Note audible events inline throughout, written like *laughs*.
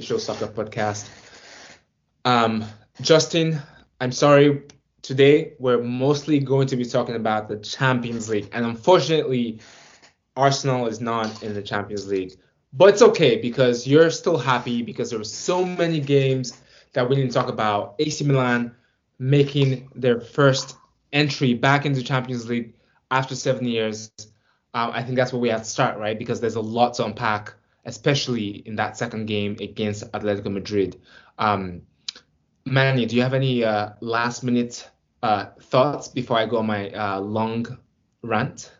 official soccer podcast. Um, Justin, I'm sorry. Today we're mostly going to be talking about the Champions League, and unfortunately, Arsenal is not in the Champions League. But it's okay because you're still happy because there were so many games that we didn't talk about. AC Milan making their first entry back into Champions League after seven years. Um, I think that's where we have to start, right? Because there's a lot to unpack, especially in that second game against Atletico Madrid. Um, Manny, do you have any uh, last minute uh, thoughts before I go on my uh, long rant?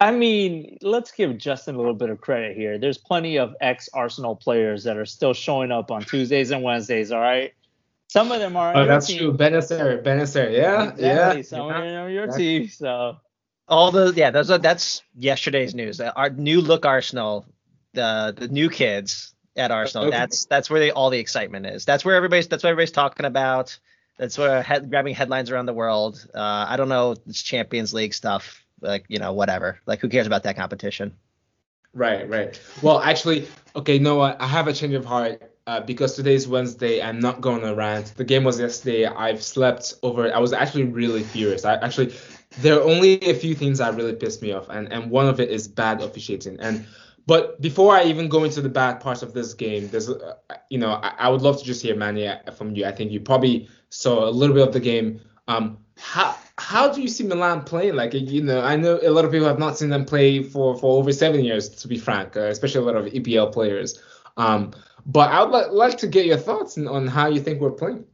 I mean, let's give Justin a little bit of credit here. There's plenty of ex Arsenal players that are still showing up on Tuesdays and Wednesdays, all right? Some of them are. Oh, that's team. true. Bennacer, Bennacer, yeah, exactly. yeah. Some yeah. are your team, so. All the yeah, those are, that's yesterday's news. Our new look Arsenal, the the new kids at Arsenal. Okay. That's that's where they, all the excitement is. That's where everybody's that's what everybody's talking about. That's where head, grabbing headlines around the world. Uh, I don't know, it's Champions League stuff like you know whatever like who cares about that competition right right well actually okay no i have a change of heart uh, because today's wednesday i'm not going to rant the game was yesterday i've slept over it i was actually really furious i actually there are only a few things that really pissed me off and and one of it is bad officiating and but before I even go into the bad parts of this game, there's, uh, you know, I, I, would love to just hear Manny from you. I think you probably saw a little bit of the game. Um, how how do you see Milan playing? Like, you know, I know a lot of people have not seen them play for, for over seven years, to be frank, uh, especially a lot of EPL players. Um, but I would li- like to get your thoughts on, on how you think we're playing.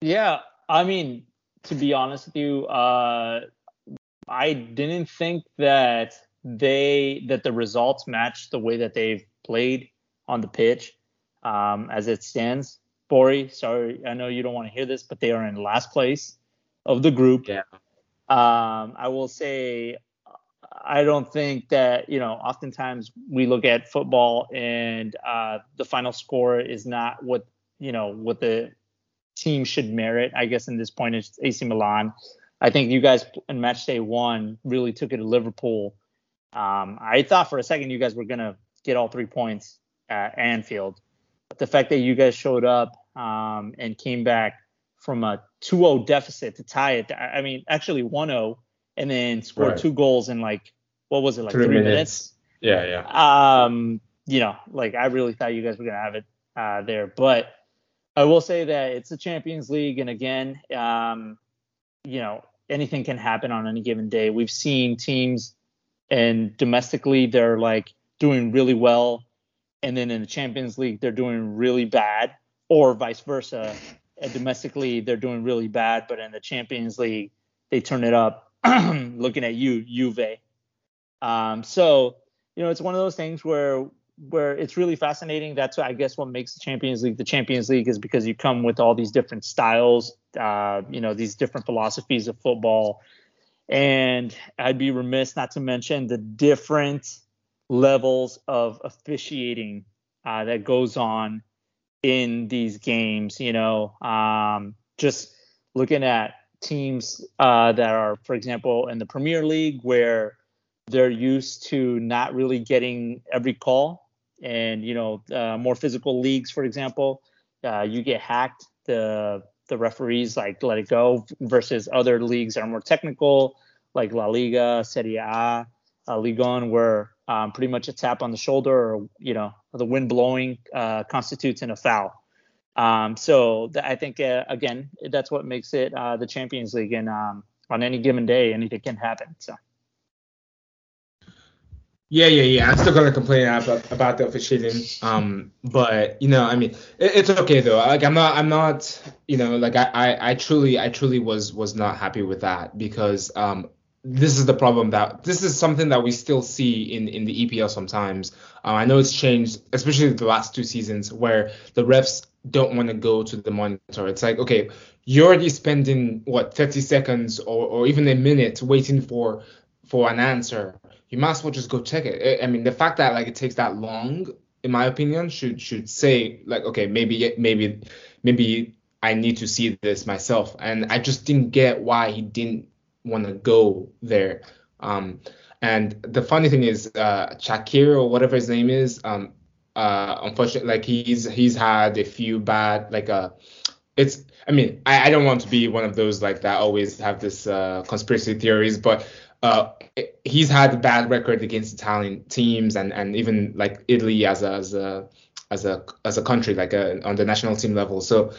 Yeah, I mean, to be honest with you, uh, I didn't think that they that the results match the way that they've played on the pitch um, as it stands. Bori, sorry, I know you don't want to hear this, but they are in last place of the group. Yeah. Um, I will say I don't think that you know. Oftentimes we look at football and uh, the final score is not what you know what the team should merit. I guess in this point it's AC Milan. I think you guys in match day one really took it to Liverpool. Um, I thought for a second you guys were gonna get all three points at Anfield, but the fact that you guys showed up um, and came back from a 2-0 deficit to tie it. I mean, actually 1-0 and then scored right. two goals in like what was it like three, three minutes. minutes. Yeah, yeah. Um, you know, like I really thought you guys were gonna have it uh, there, but I will say that it's the Champions League, and again, um, you know, anything can happen on any given day. We've seen teams and domestically they're like doing really well, and then in the Champions League they're doing really bad, or vice versa and domestically they're doing really bad, but in the Champions League they turn it up. *clears throat* looking at you, Juve. Um, so you know it's one of those things where where it's really fascinating. That's I guess what makes the Champions League the Champions League is because you come with all these different styles, uh, you know, these different philosophies of football. And I'd be remiss not to mention the different levels of officiating uh, that goes on in these games. You know, um, just looking at teams uh, that are, for example, in the Premier League where they're used to not really getting every call, and you know, uh, more physical leagues, for example, uh, you get hacked. The the referees like let it go versus other leagues that are more technical, like La Liga, Serie A, uh, 1, where um, pretty much a tap on the shoulder or you know the wind blowing uh, constitutes in a foul. Um, so th- I think uh, again that's what makes it uh, the Champions League, and um, on any given day anything can happen. So. Yeah, yeah, yeah. I'm still gonna complain about, about the officiating. Um, but you know, I mean, it, it's okay though. Like I'm not, I'm not, you know, like I, I, I truly, I truly was was not happy with that because um, this is the problem that this is something that we still see in in the EPL sometimes. Uh, I know it's changed, especially the last two seasons, where the refs don't want to go to the monitor. It's like, okay, you're already spending what 30 seconds or, or even a minute waiting for for an answer. You might as well just go check it. I mean, the fact that like it takes that long, in my opinion, should should say like, okay, maybe maybe maybe I need to see this myself. And I just didn't get why he didn't want to go there. Um, and the funny thing is, uh, Shaqiri or whatever his name is, um, Uh, unfortunately, like he's he's had a few bad like uh, it's I mean I, I don't want to be one of those like that always have this uh, conspiracy theories, but uh, he's had a bad record against Italian teams and and even like Italy as a as a as a as a country like a, uh, on the national team level. So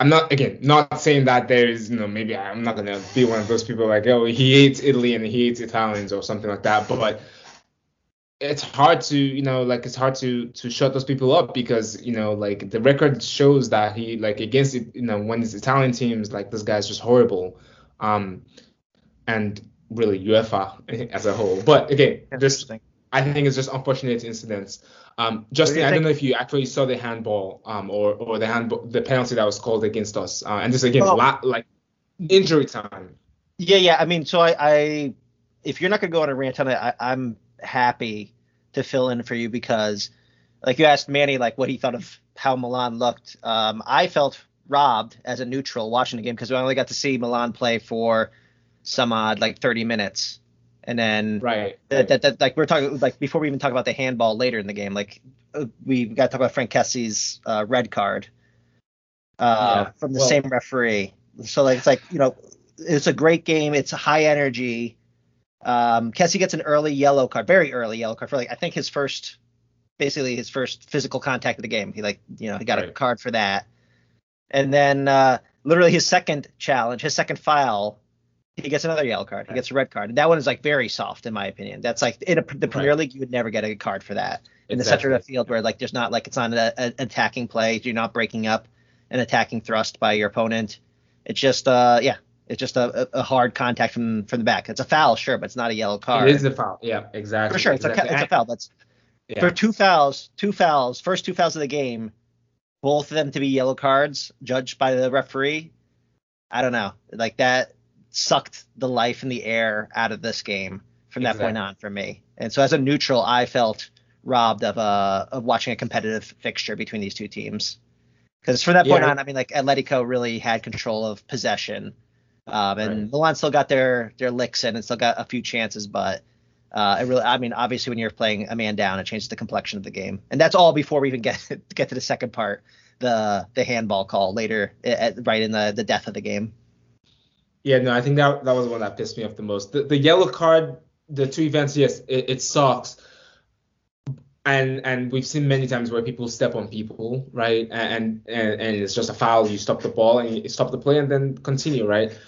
I'm not again not saying that there is you know maybe I'm not gonna be one of those people like oh he hates Italy and he hates Italians or something like that, but it's hard to you know like it's hard to to shut those people up because you know like the record shows that he like against you know when it's Italian teams like this guy's just horrible, um and really UEFA *laughs* as a whole. But again, just I think it's just unfortunate incidents. Um, Justin, I don't know if you actually saw the handball um, or or the handball, the penalty that was called against us, uh, and just again, oh. la- like injury time. Yeah, yeah. I mean, so I, I if you're not gonna go on a rant on it, I, I'm happy to fill in for you because, like, you asked Manny like what he thought of how Milan looked. Um, I felt robbed as a neutral watching the game because we only got to see Milan play for some odd like 30 minutes. And then right, that, that, that, like we're talking like before we even talk about the handball later in the game like uh, we got to talk about Frank Kessie's uh, red card uh, yeah. from the well, same referee. So like it's like you know it's a great game. It's high energy. Um Kessie gets an early yellow card very early yellow card for like I think his first basically his first physical contact of the game. He like you know he got right. a card for that. And then uh literally his second challenge his second foul he gets another yellow card. He gets a red card. And that one is like very soft in my opinion. That's like in a, the Premier right. League you would never get a card for that. In exactly. the center of the field where like there's not like it's not an attacking play. You're not breaking up an attacking thrust by your opponent. It's just uh yeah, it's just a, a hard contact from from the back. It's a foul, sure, but it's not a yellow card. It is a foul. Yeah, exactly. For sure, it's exactly. a it's a foul. That's yeah. for two fouls, two fouls, first two fouls of the game, both of them to be yellow cards judged by the referee. I don't know. Like that sucked the life and the air out of this game from that point on for me. And so as a neutral, I felt robbed of uh of watching a competitive fixture between these two teams. Because from that point yeah. on, I mean, like Atletico really had control of possession, um, and right. Milan still got their their licks in and still got a few chances, but uh, it really, I mean, obviously when you're playing a man down, it changes the complexion of the game, and that's all before we even get *laughs* get to the second part, the the handball call later, at, right in the the death of the game. Yeah, no, I think that that was the one that pissed me off the most. The, the yellow card, the two events, yes, it, it sucks. And and we've seen many times where people step on people, right? And, and and it's just a foul. You stop the ball and you stop the play and then continue, right?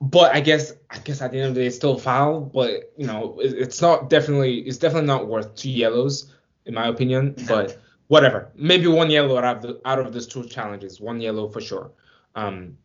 But I guess I guess at the end of the day, it's still a foul. But you know, it, it's not definitely it's definitely not worth two yellows in my opinion. *laughs* But whatever, maybe one yellow out of the, out of these two challenges, one yellow for sure. Um,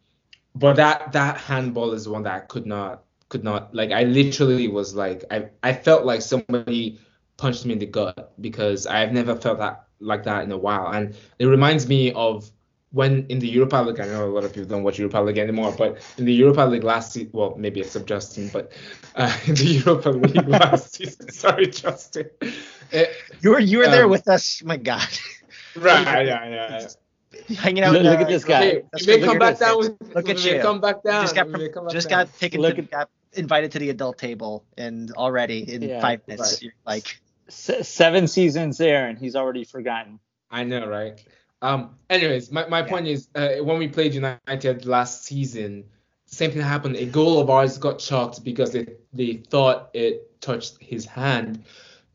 but that that handball is one that I could not could not like I literally was like I I felt like somebody punched me in the gut because I've never felt that like that in a while. And it reminds me of when in the Europa League I know a lot of people don't watch Europa League anymore but in the Europa League last season well maybe it's of Justin but uh, *laughs* in the Europa League *laughs* last season sorry Justin. It, you were you were um, there with us my God. Right yeah *laughs* yeah, yeah hanging out. Look, look at this guy. Okay, you may come back down. With, look at you. Come back down. Just got, just got taken. Look to, got invited to the adult table, and already in yeah, five minutes, right. you're like S- seven seasons there, and he's already forgotten. I know, right? Um. Anyways, my, my yeah. point is, uh, when we played United last season, same thing happened. A goal of ours got chalked because they they thought it touched his hand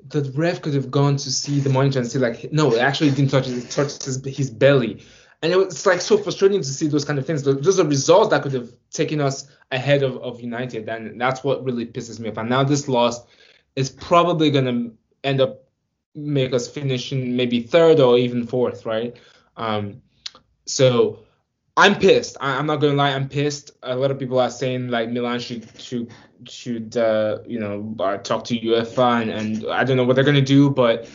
the ref could have gone to see the monitor and say like, no, it actually didn't touch it, it touched his, his belly. And it was like so frustrating to see those kind of things. Those are results that could have taken us ahead of, of United, and that's what really pisses me off. And now this loss is probably gonna end up make us finishing maybe third or even fourth, right? Um, so I'm pissed. I, am not gonna lie, I'm pissed. A lot of people are saying like Milan should should should uh, you know uh, talk to UEFA and, and I don't know what they're gonna do, but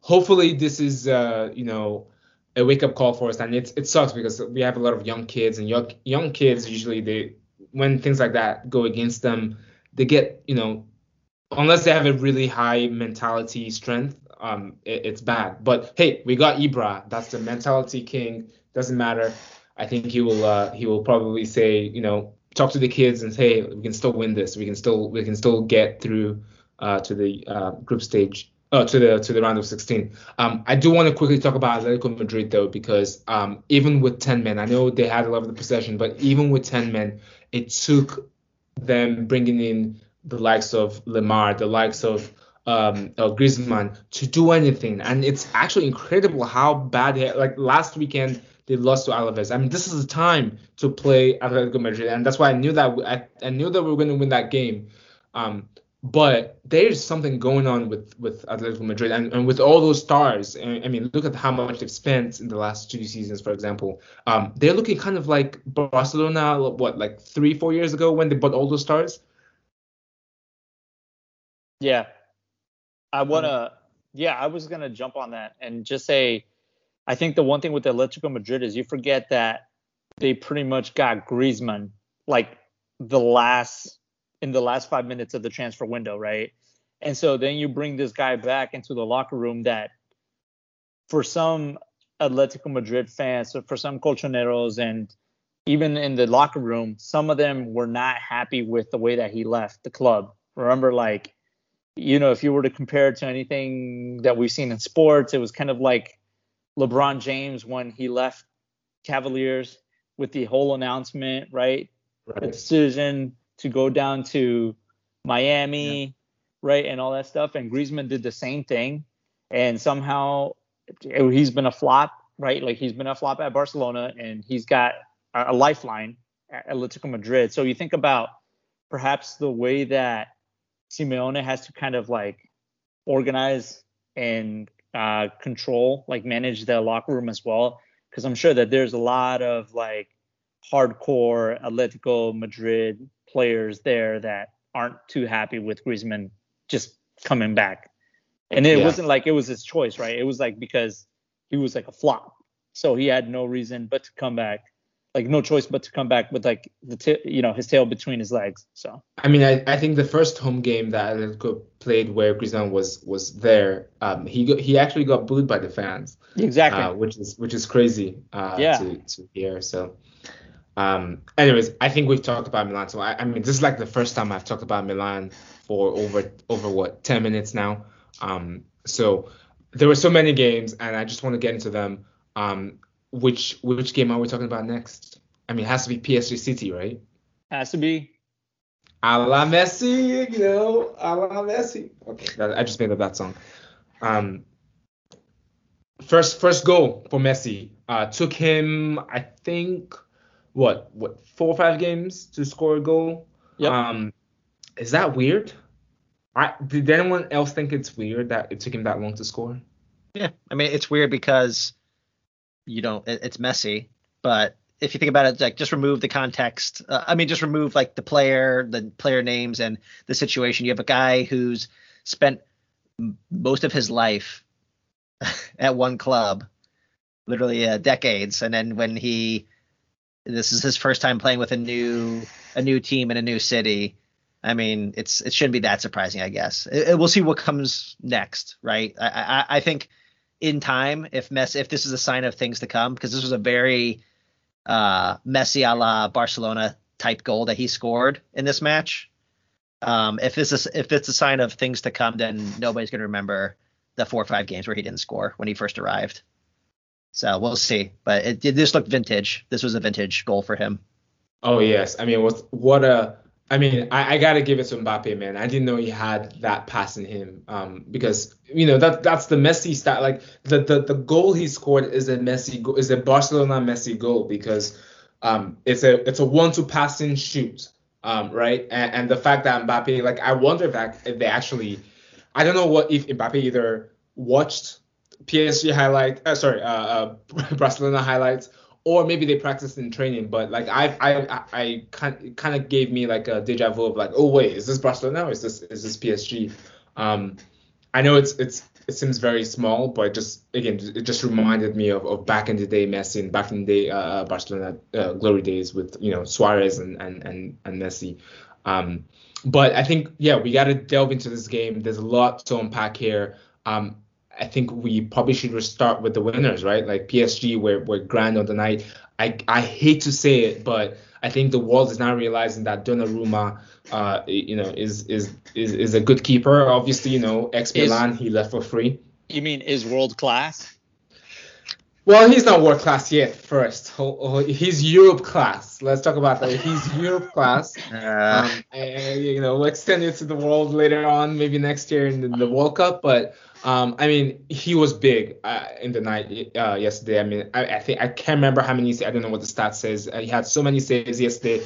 hopefully this is uh, you know a wake up call for us. And it it sucks because we have a lot of young kids and young young kids usually they when things like that go against them, they get you know unless they have a really high mentality strength, um, it, it's bad. But hey, we got Ibra. That's the mentality king. Doesn't matter. I think he will uh, he will probably say, you know, talk to the kids and say, hey, we can still win this. We can still we can still get through uh, to the uh, group stage Oh, to the to the round of 16. Um, I do want to quickly talk about Atletico Madrid though, because um, even with 10 men, I know they had a lot of the possession, but even with 10 men, it took them bringing in the likes of Lemar, the likes of um, Griezmann to do anything, and it's actually incredible how bad like last weekend they lost to Alaves. I mean, this is the time to play Atletico Madrid, and that's why I knew that I, I knew that we were going to win that game. Um, but there's something going on with with Atletico Madrid and, and with all those stars. I mean, look at how much they've spent in the last two seasons, for example. Um, they're looking kind of like Barcelona, what like three, four years ago when they bought all those stars. Yeah, I wanna. Yeah, I was gonna jump on that and just say, I think the one thing with Atletico Madrid is you forget that they pretty much got Griezmann like the last in the last five minutes of the transfer window, right? And so then you bring this guy back into the locker room that for some Atletico Madrid fans, for some colchoneros and even in the locker room, some of them were not happy with the way that he left the club. Remember, like, you know, if you were to compare it to anything that we've seen in sports, it was kind of like LeBron James when he left Cavaliers with the whole announcement, right? right. The decision to go down to Miami, yeah. right, and all that stuff. And Griezmann did the same thing, and somehow he's been a flop, right? Like he's been a flop at Barcelona, and he's got a lifeline at Atletico Madrid. So you think about perhaps the way that Simeone has to kind of like organize and uh, control, like manage the locker room as well, because I'm sure that there's a lot of like hardcore Atletico Madrid players there that aren't too happy with Griezmann just coming back. And it yeah. wasn't like it was his choice, right? It was like because he was like a flop. So he had no reason but to come back. Like no choice but to come back with like the t- you know his tail between his legs. So I mean I, I think the first home game that Atletico played where Griezmann was was there, um, he got, he actually got booed by the fans. Exactly. Uh, which is which is crazy. Uh, yeah. To, to hear. So um, anyways, I think we've talked about Milan. So I, I, mean, this is like the first time I've talked about Milan for over over what 10 minutes now. Um, so there were so many games, and I just want to get into them. Um, which which game are we talking about next? I mean, it has to be PSG City, right? Has to be. A la Messi, you know, a la Messi. Okay, I just made up that song. Um, first first goal for Messi uh, took him, I think what what four or five games to score a goal. Yep. Um, is that weird? I did anyone else think it's weird that it took him that long to score? Yeah, I mean it's weird because you don't. It, it's messy, but if you think about it, like just remove the context. Uh, I mean, just remove like the player, the player names, and the situation. You have a guy who's spent most of his life *laughs* at one club, literally uh, decades, and then when he this is his first time playing with a new a new team in a new city. I mean, it's it shouldn't be that surprising, I guess. It, it, we'll see what comes next, right? I, I, I think in time, if mess if this is a sign of things to come, because this was a very uh, Messi a la Barcelona type goal that he scored in this match. Um, if this is if it's a sign of things to come, then nobody's going to remember the four or five games where he didn't score when he first arrived. So we'll see. But it, this looked vintage. This was a vintage goal for him. Oh yes, I mean what what a I mean, I, I, gotta give it to Mbappe, man. I didn't know he had that pass in him. Um, because you know that that's the Messi style. Like the, the the goal he scored is a Messi goal, is a Barcelona Messi goal because um it's a it's a one-two passing shoot. Um, right, and, and the fact that Mbappe, like, I wonder if, that, if they actually, I don't know what if Mbappe either watched PSG highlight, uh, sorry, uh, uh, *laughs* Barcelona highlights, or maybe they practiced in training. But like I, I, I kind kind of gave me like a deja vu of like, oh wait, is this Barcelona or is this is this PSG? Um, I know it's it's it seems very small, but just again, it just reminded me of, of back in the day Messi and back in the day uh, uh, Barcelona uh, glory days with you know Suarez and and and, and Messi. Um, but I think yeah, we got to delve into this game. There's a lot to unpack here. Um, I think we probably should start with the winners, right? Like PSG, were were grand on the night. I I hate to say it, but I think the world is now realizing that Donnarumma, uh, you know, is is is is a good keeper. Obviously, you know, ex Milan, he left for free. You mean is world class? Well, he's not world class yet. First, he's Europe class. Let's talk about that. He's Europe class. *laughs* Uh, um, and, you know, we'll extend it to the world later on, maybe next year in the, the World Cup. But um, I mean, he was big uh, in the night uh, yesterday. I mean, I, I, think I can't remember how many. I don't know what the stat says. Uh, he had so many saves yesterday,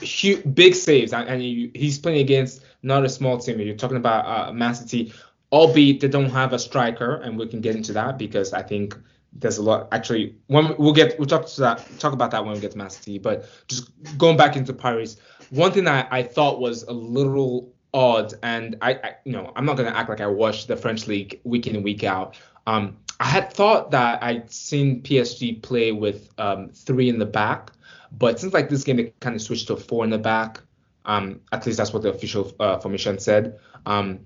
huge, big saves, and, and he, he's playing against not a small team. You're talking about uh, Man City, albeit they don't have a striker, and we can get into that because I think there's a lot. Actually, when we'll get we'll talk to that talk about that when we get to Man. But just going back into Paris, one thing I, I thought was a little odd, and I, I, you know, I'm not gonna act like I watched the French league week in and week out. Um, I had thought that I'd seen PSG play with um, three in the back, but since like this game they kind of switched to four in the back. Um, at least that's what the official uh, formation said. Um,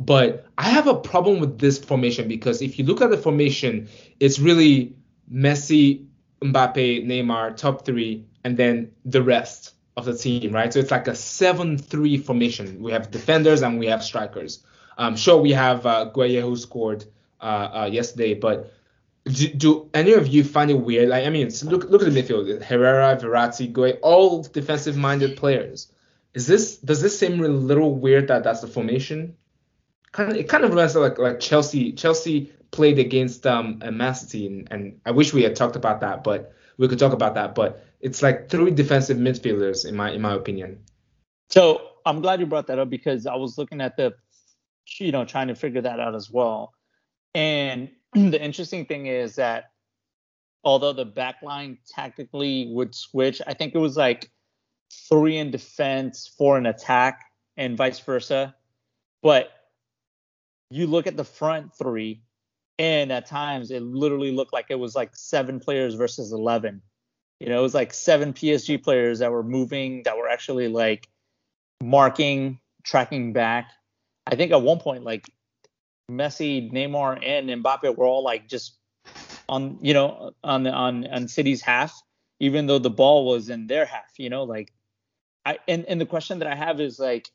but I have a problem with this formation because if you look at the formation, it's really Messi, Mbappe, Neymar, top three, and then the rest of the team, right? So it's like a 7-3 formation. We have defenders and we have strikers. Um, sure, we have uh, Gueye who scored uh, uh, yesterday, but do, do, any of you find it weird? Like, I mean, look look at the midfield: Herrera, Verratti, Gueye, all defensive-minded players. Is this does this seem a little weird that that's the formation? Kind of, it kind of reminds me like like Chelsea. Chelsea played against um Man City, and, and I wish we had talked about that, but we could talk about that. But it's like three defensive midfielders in my in my opinion. So I'm glad you brought that up because I was looking at the, you know, trying to figure that out as well. And *clears throat* the interesting thing is that although the back line tactically would switch, I think it was like three in defense, four in attack, and vice versa. But you look at the front three, and at times it literally looked like it was like seven players versus 11 you know, it was like seven PSG players that were moving, that were actually like marking, tracking back. I think at one point, like Messi, Neymar, and Mbappe were all like just on, you know, on the on on City's half, even though the ball was in their half. You know, like I and and the question that I have is like,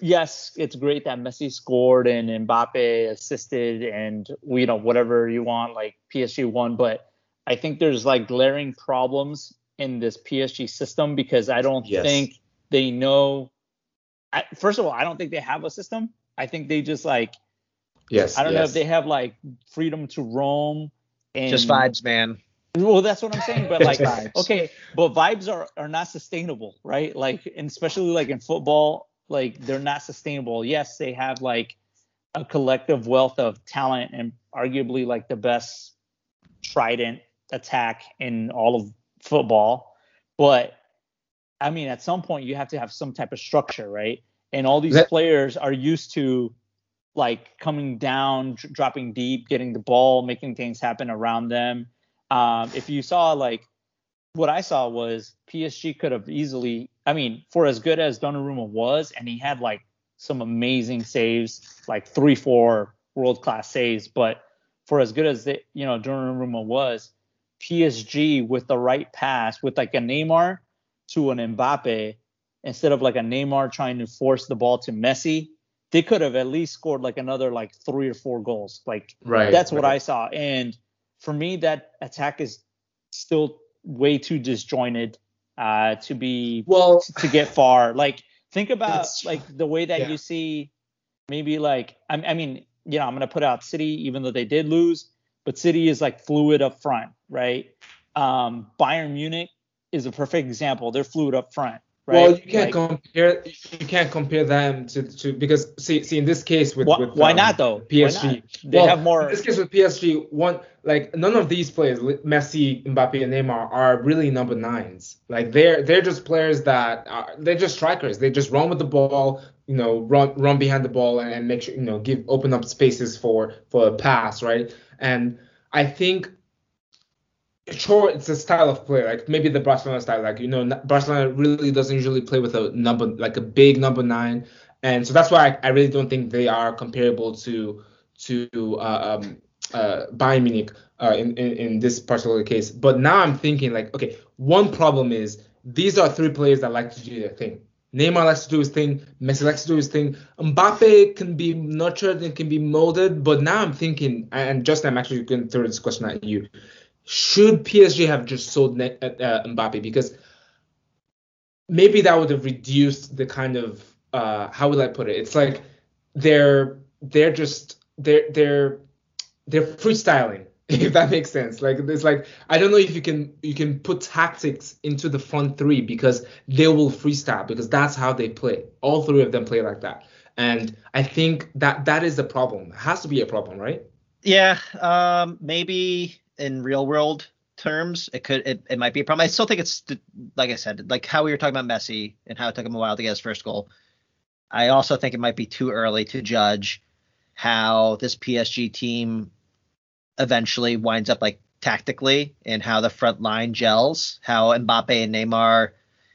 yes, it's great that Messi scored and Mbappe assisted and you know whatever you want, like PSG won, but I think there's like glaring problems in this PSG system because I don't yes. think they know. I, first of all, I don't think they have a system. I think they just like. Yes. I don't yes. know if they have like freedom to roam. And, just vibes, man. Well, that's what I'm saying. But like, okay, but vibes are are not sustainable, right? Like, and especially like in football, like they're not sustainable. Yes, they have like a collective wealth of talent and arguably like the best trident attack in all of football. But I mean, at some point you have to have some type of structure, right? And all these that, players are used to like coming down, d- dropping deep, getting the ball, making things happen around them. Um, if you saw like what I saw was PSG could have easily, I mean, for as good as Donnarumma was, and he had like some amazing saves, like three, four world class saves, but for as good as the, you know Donnarumma was, PSG with the right pass with like a Neymar to an Mbappe instead of like a Neymar trying to force the ball to Messi, they could have at least scored like another like three or four goals. Like right, that's what right. I saw. And for me, that attack is still way too disjointed uh, to be well to get far. Like think *laughs* about like the way that yeah. you see maybe like I, I mean you know I'm gonna put out City even though they did lose but City is like fluid up front, right? Um, Bayern Munich is a perfect example. They're fluid up front. Right? Well, you can't like, compare you can't compare them to, to because see see in this case with, wh- with why um, not though? PSG they well, have more in this case with PSG one like none of these players Messi Mbappe and Neymar are really number nines. Like they're they're just players that are, they're just strikers. They just run with the ball you know run run behind the ball and, and make sure you know give open up spaces for for a pass right? And I think sure it's a style of play like maybe the barcelona style like you know barcelona really doesn't usually play with a number like a big number nine and so that's why i, I really don't think they are comparable to to uh, um, uh, Bayern Munich uh, in, in in this particular case. But now I'm thinking like, okay, one problem is these are three players that like to do their thing. Neymar likes to do his thing. Messi likes to do his thing. Mbappe can be nurtured and can be molded. But now I'm thinking, and just I'm actually going to throw this question at you: Should PSG have just sold uh, uh, Mbappe because maybe that would have reduced the kind of uh, how would I put it? It's like they're they're just they're they're they're freestyling *laughs* if that makes sense. Like it's like I don't know if you can you can put tactics into the front three because they will freestyle because that's how they play. All three of them play like that, and I think that that is the problem. It has to be a problem, right? Yeah, um, maybe in real world terms, it could it, it might be a problem. I still think it's like I said, like how we were talking about Messi and how it took him a while to get his first goal. I also think it might be too early to judge how this PSG team eventually winds up like tactically and how the front line gels, how Mbappe and Neymar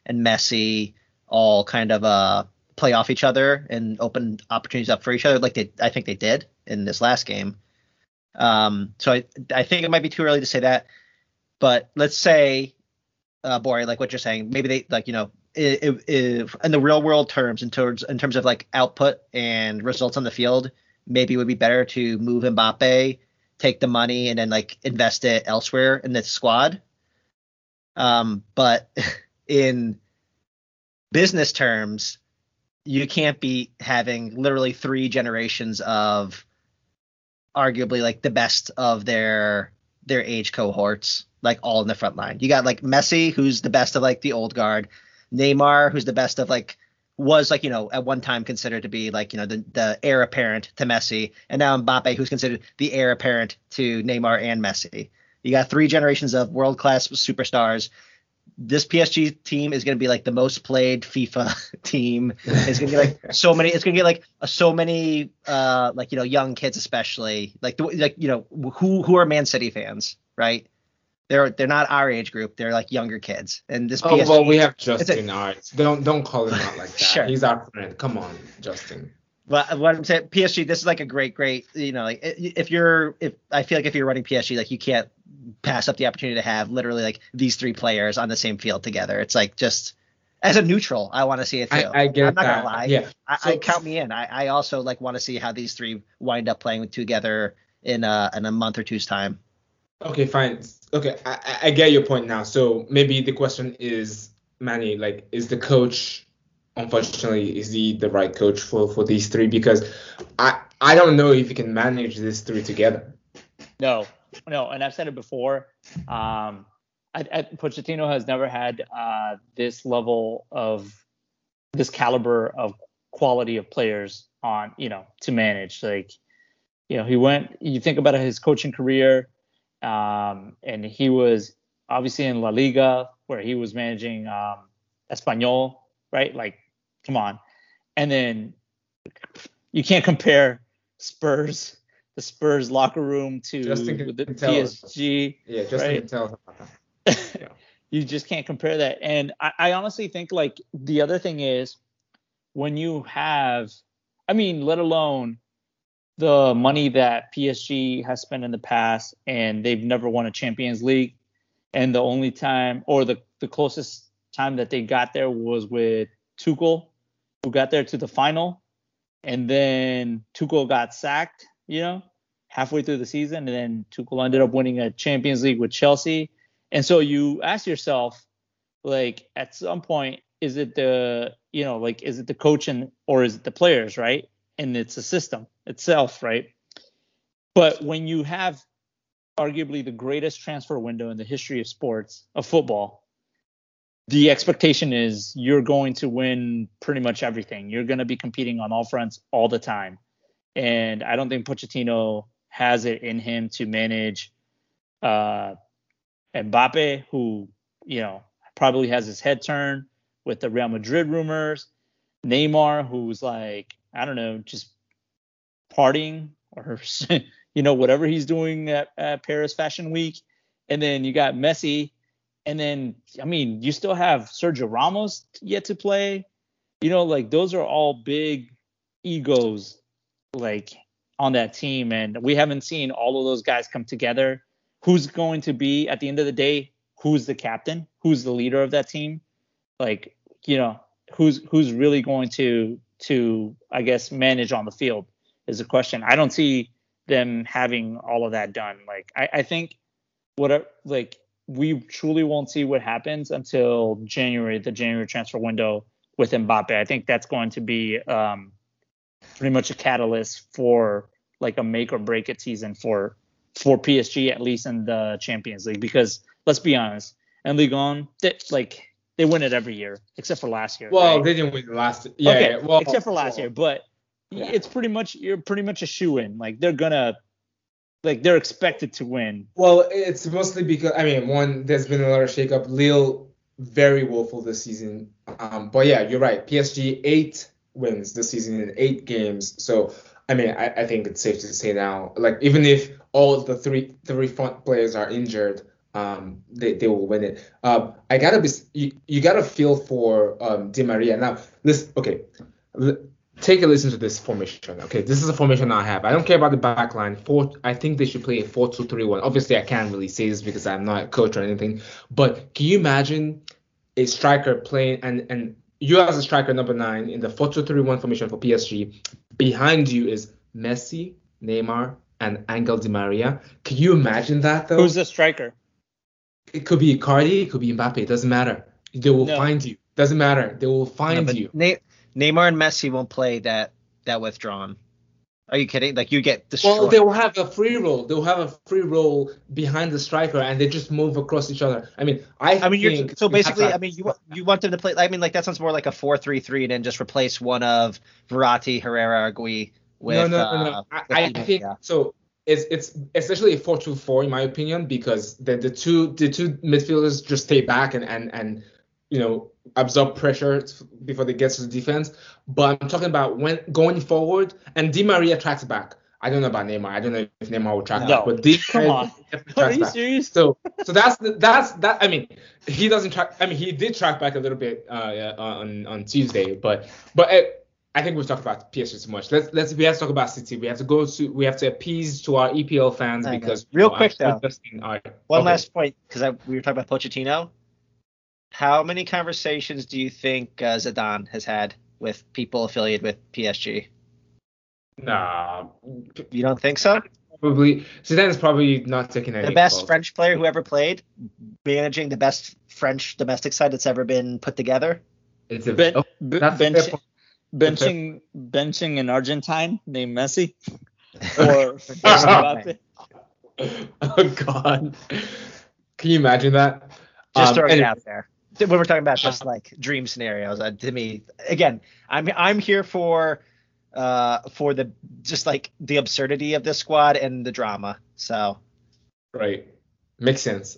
and Messi all kind of uh play off each other and open opportunities up for each other like they I think they did in this last game. Um so I I think it might be too early to say that. But let's say uh Bori, like what you're saying, maybe they like, you know, if, if in the real world terms in terms in terms of like output and results on the field, maybe it would be better to move Mbappe take the money and then like invest it elsewhere in the squad. Um, but *laughs* in business terms, you can't be having literally three generations of arguably like the best of their their age cohorts, like all in the front line. You got like Messi, who's the best of like the old guard, Neymar, who's the best of like was like you know at one time considered to be like you know the, the heir apparent to Messi, and now Mbappe, who's considered the heir apparent to Neymar and Messi. You got three generations of world class superstars. This PSG team is going to be like the most played FIFA *laughs* team. It's going to be like *laughs* so many. It's going to get like so many uh like you know young kids especially like the, like you know who who are Man City fans right they're they're not our age group. They're like younger kids. And this. Oh PSG, well, we have Justin. A, don't don't call him out like *laughs* that. sure. He's our friend. Come on, Justin. But what I'm saying, PSG, this is like a great, great, you know, like if you're, if I feel like if you're running PSG, like you can't pass up the opportunity to have literally like these three players on the same field together. It's like just as a neutral, I want to see it too. I, I get I'm not that. gonna lie. Yeah. I, so, I count me in. I, I also like want to see how these three wind up playing together in a in a month or two's time. Okay, fine. Okay, I, I get your point now. So maybe the question is, Manny, like, is the coach, unfortunately, is he the right coach for for these three? Because I I don't know if he can manage these three together. No, no, and I've said it before. Um, I, I, Pochettino has never had uh, this level of this caliber of quality of players on, you know, to manage. Like, you know, he went. You think about his coaching career um, and he was obviously in La Liga where he was managing um, Espanyol, right? Like, come on. And then you can't compare Spurs, the Spurs locker room to the PSG. Yeah, just right? tell. *laughs* yeah. you just can't compare that. And I, I honestly think like the other thing is when you have, I mean, let alone the money that PSG has spent in the past, and they've never won a Champions League. And the only time, or the, the closest time that they got there was with Tuchel, who got there to the final. And then Tuchel got sacked, you know, halfway through the season. And then Tuchel ended up winning a Champions League with Chelsea. And so you ask yourself, like, at some point, is it the, you know, like, is it the coach and, or is it the players, right? and it's a system itself, right? But when you have arguably the greatest transfer window in the history of sports, of football, the expectation is you're going to win pretty much everything. You're going to be competing on all fronts all the time. And I don't think Pochettino has it in him to manage uh, Mbappe, who, you know, probably has his head turned with the Real Madrid rumors. Neymar, who's like I don't know, just partying or *laughs* you know whatever he's doing at, at Paris Fashion Week, and then you got Messi, and then I mean you still have Sergio Ramos yet to play. You know, like those are all big egos. Like on that team, and we haven't seen all of those guys come together. Who's going to be at the end of the day? Who's the captain? Who's the leader of that team? Like, you know, who's who's really going to to I guess manage on the field is the question. I don't see them having all of that done. Like, I, I think what like we truly won't see what happens until January, the January transfer window with Mbappe. I think that's going to be um, pretty much a catalyst for like a make or break it season for for PSG at least in the Champions League because let's be honest, and Ligue 1, they, like they win it every year except for last year. Well, right? they didn't win last. Yeah, okay, yeah, well, except for last well, year, but Yeah. it's pretty much you're pretty much a shoe in. Like they're gonna like they're expected to win. Well, it's mostly because I mean, one, there's been a lot of shakeup. Lille very woeful this season. Um, but yeah, you're right. PSG eight wins this season in eight games. So I mean, I, I think it's safe to say now, like even if all the three three front players are injured, um, they, they will win it. Um, I gotta be you, you gotta feel for um Di Maria now. This okay. L- take a listen to this formation. Okay, this is a formation I have. I don't care about the back line. Four, I think they should play a 4 2 3 1. Obviously, I can't really say this because I'm not a coach or anything. But can you imagine a striker playing and and you as a striker number nine in the 4 2 3 1 formation for PSG? Behind you is Messi, Neymar, and Angel Di Maria. Can you imagine that though? Who's the striker? it could be Icardi, it could be Mbappe. It doesn't matter. They will No. find you. Doesn't matter. They will find but you. Ne- Neymar and Messi won't play that that withdrawn. Are you kidding? Like you get destroyed. Well, they will have a free roll. They'll have a free roll behind the striker, and they just move across each other. I mean, I, I mean, you're, so you have basically, I mean, you want you want them to play. I mean, like that sounds more like a four-three-three, and then just replace one of Verratti, Herrera, Argui with. no, no, no, no. uh, I, I think Maria. so. It's it's essentially a four two four in my opinion because the the two the two midfielders just stay back and and and you know absorb pressure before they get to the defense. But I'm talking about when going forward, and Di Maria tracks back. I don't know about Neymar. I don't know if Neymar will track No. back, but Di *laughs* Come on. Are you back. serious? So so that's the, that's that. I mean, he doesn't track. I mean, he did track back a little bit uh, on on Tuesday, but but uh, I think we've talked about PSG too much. Let's let's we have to talk about City. We have to go to we have to appease to our EPL fans because Real quick, though. are- One okay. last point, because we were talking about Pochettino. How many conversations do you think uh, Zidane has had with people affiliated with PSG? Nah, You don't think so? probably Zidane is probably not taking any The best calls. French player who ever played, managing the best French domestic side that's ever been put together. It's a Ben, oh, b- that's a fair bench, point. benching benching an Argentine named Messi *laughs* or, or *laughs* oh God, can you imagine that? Just Um, throwing it out there. When we're talking about just like dream scenarios, uh, to me, again, I'm I'm here for uh for the just like the absurdity of this squad and the drama. So Right. Makes sense.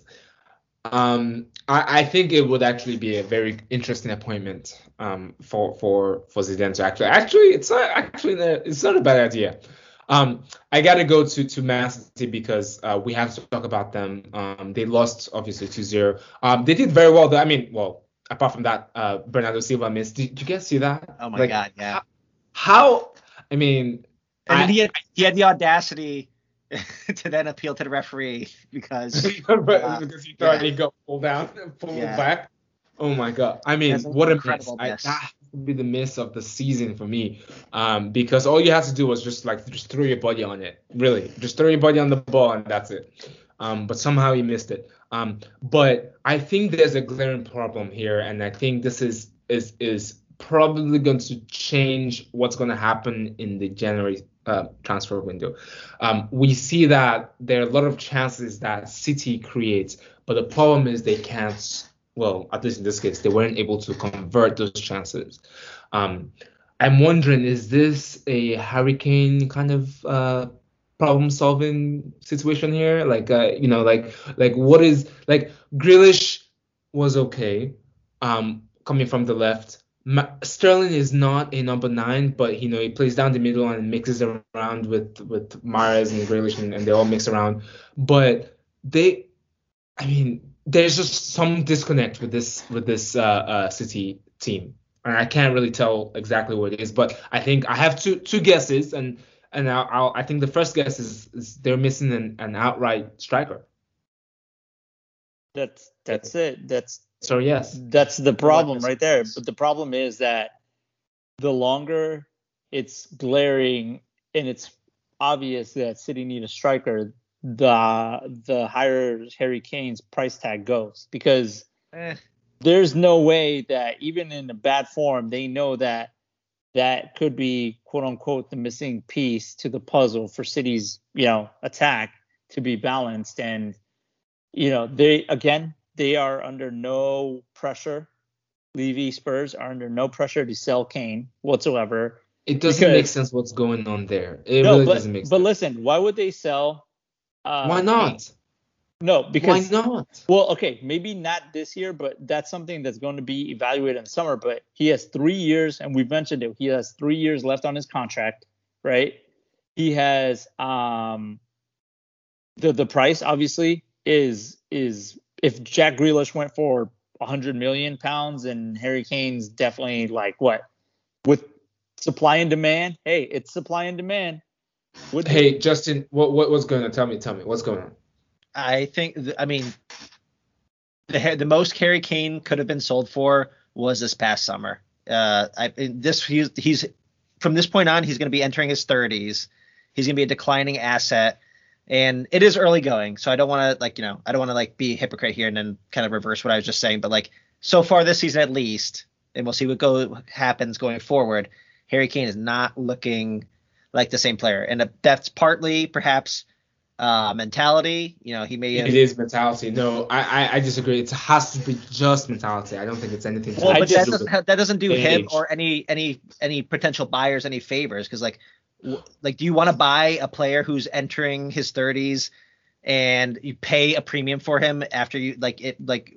Um, I, I think it would actually be a very interesting appointment um, for for for Zidane to actually actually it's not actually it's not a bad idea. Um, I gotta go to to Man City because uh, we have to talk about them. Um, they lost obviously 2-0. Um, they did very well though. I mean, well, apart from that, uh, Bernardo Silva missed. Did, did you guys see that? oh my Like, god, yeah. How? I mean, And I- he had he had the audacity *laughs* to then appeal to the referee because But *laughs* because he thought he got pulled down, pulled Yeah. back. Oh my god! I mean, what a miss! incredible I, that would be the miss of the season for me, um, because all you have to do was just like just throw your body on it. Really, just throw your body on the ball and that's it. Um, but somehow he missed it. Um, but I think there's a glaring problem here, and I think this is is is probably going to change what's going to happen in the January uh, transfer window. Um, we see that there are a lot of chances that City creates, but the problem is they can't. Well, at least in this case, they weren't able to convert those chances. Um, I'm wondering, is this a Harry Kane kind of uh, problem-solving situation here? Like, uh, you know, like, like what is like Grealish was okay, um, coming from the left. Ma- Sterling is not a number nine, but you know he plays down the middle and mixes around with with Mahrez and Grealish, and, and they all mix around. But they, I mean, there's just some disconnect with this with this uh, uh, City team, and I can't really tell exactly what it is. But I think I have two two guesses, and and I'll, I'll, i think the first guess is, is they're missing an, an outright striker. That's that's it. That's so yes. That's the problem right there. But the problem is that the longer it's glaring and it's obvious that City need a striker, the the higher Harry Kane's price tag goes because eh. there's no way that even in a bad form they know that that could be quote unquote the missing piece to the puzzle for City's you know attack to be balanced and you know they again they are under no pressure. Levy Spurs are under no pressure to sell Kane whatsoever. It doesn't because, make sense what's going on there. It no, really but, doesn't make sense. But listen, why would they sell? Uh, why not? No, because why not? Well, okay, maybe not this year, but that's something that's going to be evaluated in summer. But he has three years, and we've mentioned it. He has three years left on his contract, right? He has um the the price obviously is is if Jack Grealish went for 100 million pounds and Harry Kane's definitely like what with supply and demand. Hey, it's supply and demand. Would hey, Justin, what what was going on? Tell me, tell me, what's going on? I think, I mean, the the most Harry Kane could have been sold for was this past summer. Uh, I this he's he's from this point on he's going to be entering his 30s. He's going to be a declining asset and it is early going so i don't want to like you know i don't want to like be a hypocrite here and then kind of reverse what i was just saying but like so far this season at least and we'll see what go happens going forward harry kane is not looking like the same player. And that's partly perhaps uh, mentality you know he may have, it is mentality. No I, I, I disagree. It has to be just mentality. I don't think it's anything well but that doesn't, that doesn't do age. him or any any any potential buyers any favors. Because like like do you want to buy a player who's entering his 30s and you pay a premium for him after you like it like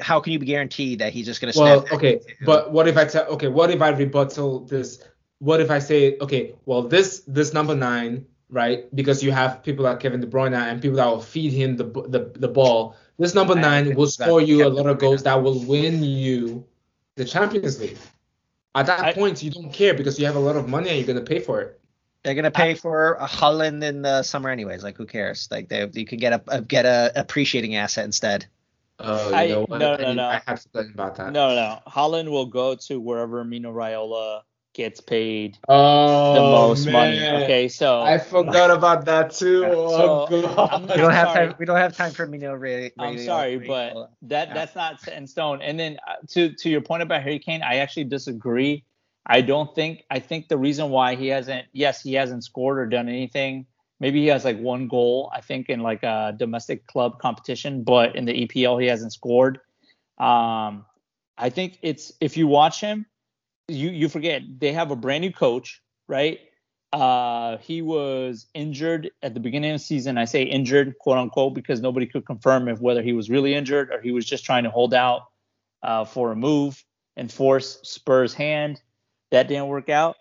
how can you be guaranteed that he's just going to well okay but what if i tell okay what if i rebuttal this what if i say okay well this this number nine right because you have people like kevin de bruyne and people that will feed him the the, the ball this number nine will score you a lot of goals that will win you the champions league at that I, point you don't care because you have a lot of money and you're going to pay for it they're gonna pay for a Haaland in the summer anyways. Like who cares? Like they you can get a, a get a appreciating asset instead. Oh, you I, know what? No, no, I, no. I have to think about that. No, no. Haaland will go to wherever Mino Raiola gets paid oh, the most man. money. Okay, so I forgot about that too. *laughs* So, oh, God. we don't have time. We don't have time for Mino Ray. I'm sorry, but that that's not set in stone. And then uh, to to your point about Harry Kane, I actually disagree. I don't think I think the reason why he hasn't yes he hasn't scored or done anything maybe he has like one goal I think in like a domestic club competition but in the EPL he hasn't scored um I think it's if you watch him you you forget they have a brand new coach right uh he was injured at the beginning of the season I say injured quote unquote because nobody could confirm if whether he was really injured or he was just trying to hold out uh, for a move and force Spurs hand that didn't work out.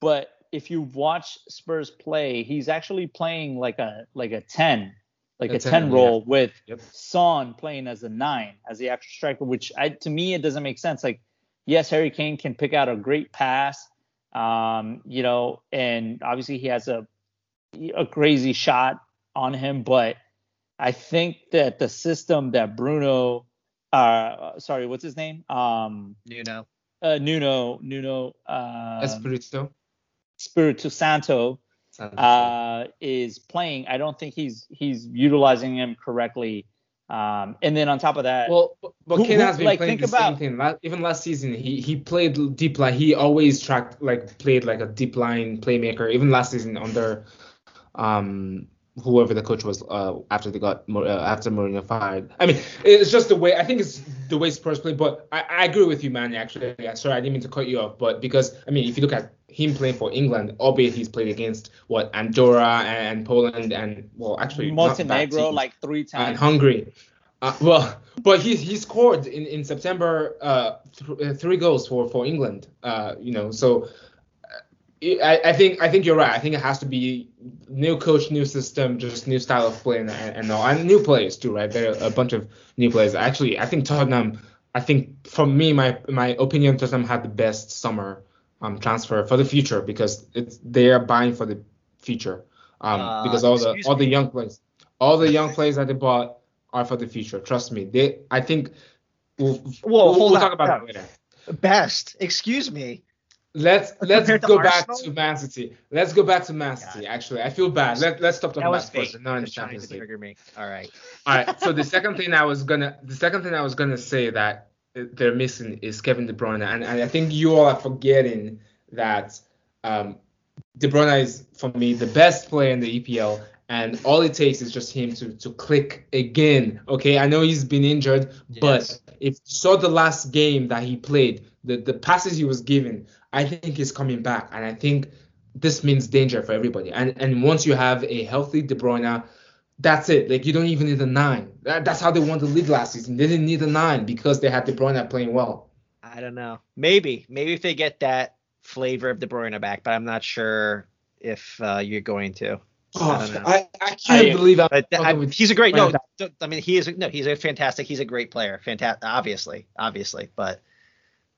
But if you watch Spurs play, he's actually playing like a like a 10, like a, a 10, 10 role yeah. with yep. Son playing as a 9 as the actual striker, which I, to me it doesn't make sense. Like yes, Harry Kane can pick out a great pass, um, you know, and obviously he has a a crazy shot on him, but I think that the system that Bruno uh sorry, what's his name? Um Nuno uh, Nuno Nuno uh, Espirito Espirito Santo uh, is playing. I don't think he's he's utilizing him correctly. Um, and then on top of that, well, but, but Kane has been like, playing the about, same thing. Even last season, he he played deep line. He always tracked like played like a deep line playmaker. Even last season under um whoever the coach was uh, after they got uh, after Mourinho fired. I mean, it's just the way I think it's the way Spurs play. But I, I agree with you, man. Actually, yeah, sorry, I didn't mean to cut you off, but because I mean, if you look at him playing for England, albeit he's played against what Andorra and Poland and well, actually Montenegro like three times and Hungary. Uh, well, *laughs* but he he scored in in September uh, th- uh, three goals for for England. Uh, you know, so I, I, think I think you're right. I think it has to be new coach, new system, just new style of play, and, and all, and new players too, right? There are a bunch of new players. Actually, I think Tottenham. I think for me, my my opinion, Tottenham had the best summer um transfer for the future because it's they are buying for the future. Um, Uh, because all the all the young players, all the young *laughs* players that they bought are for the future. Trust me. They, I think. We'll, we'll, hold we'll talk about that later. Best. Excuse me. Let's let's Compared to go back Arsenal? to Man City. Let's go back to Man City. Actually, I feel bad. Let let's stop talking about fake. Not in the Champions League. me. All right. All right. So the second thing I was gonna, the second thing I was gonna say that they're missing is Kevin De Bruyne, and, and I think you all are forgetting that um, De Bruyne is for me the best player in the EPL, and all it takes is just him to to click again. Okay, I know he's been injured, but if you saw the last game that he played, the the passes he was given, I think he's coming back, and I think this means danger for everybody. And and once you have a healthy De Bruyne, that's it. Like you don't even need a nine. That, that's how they won the league last season. They didn't need a nine because they had De Bruyne playing well. I don't know. Maybe. Maybe if they get that flavor of De Bruyne back, but I'm not sure if uh, you're going to. I. Oh, I, I can't I- believe I'm But I, with- he's a great no. I mean, he is no. He's a fantastic. He's a great player. Fantastic. Obviously, obviously, but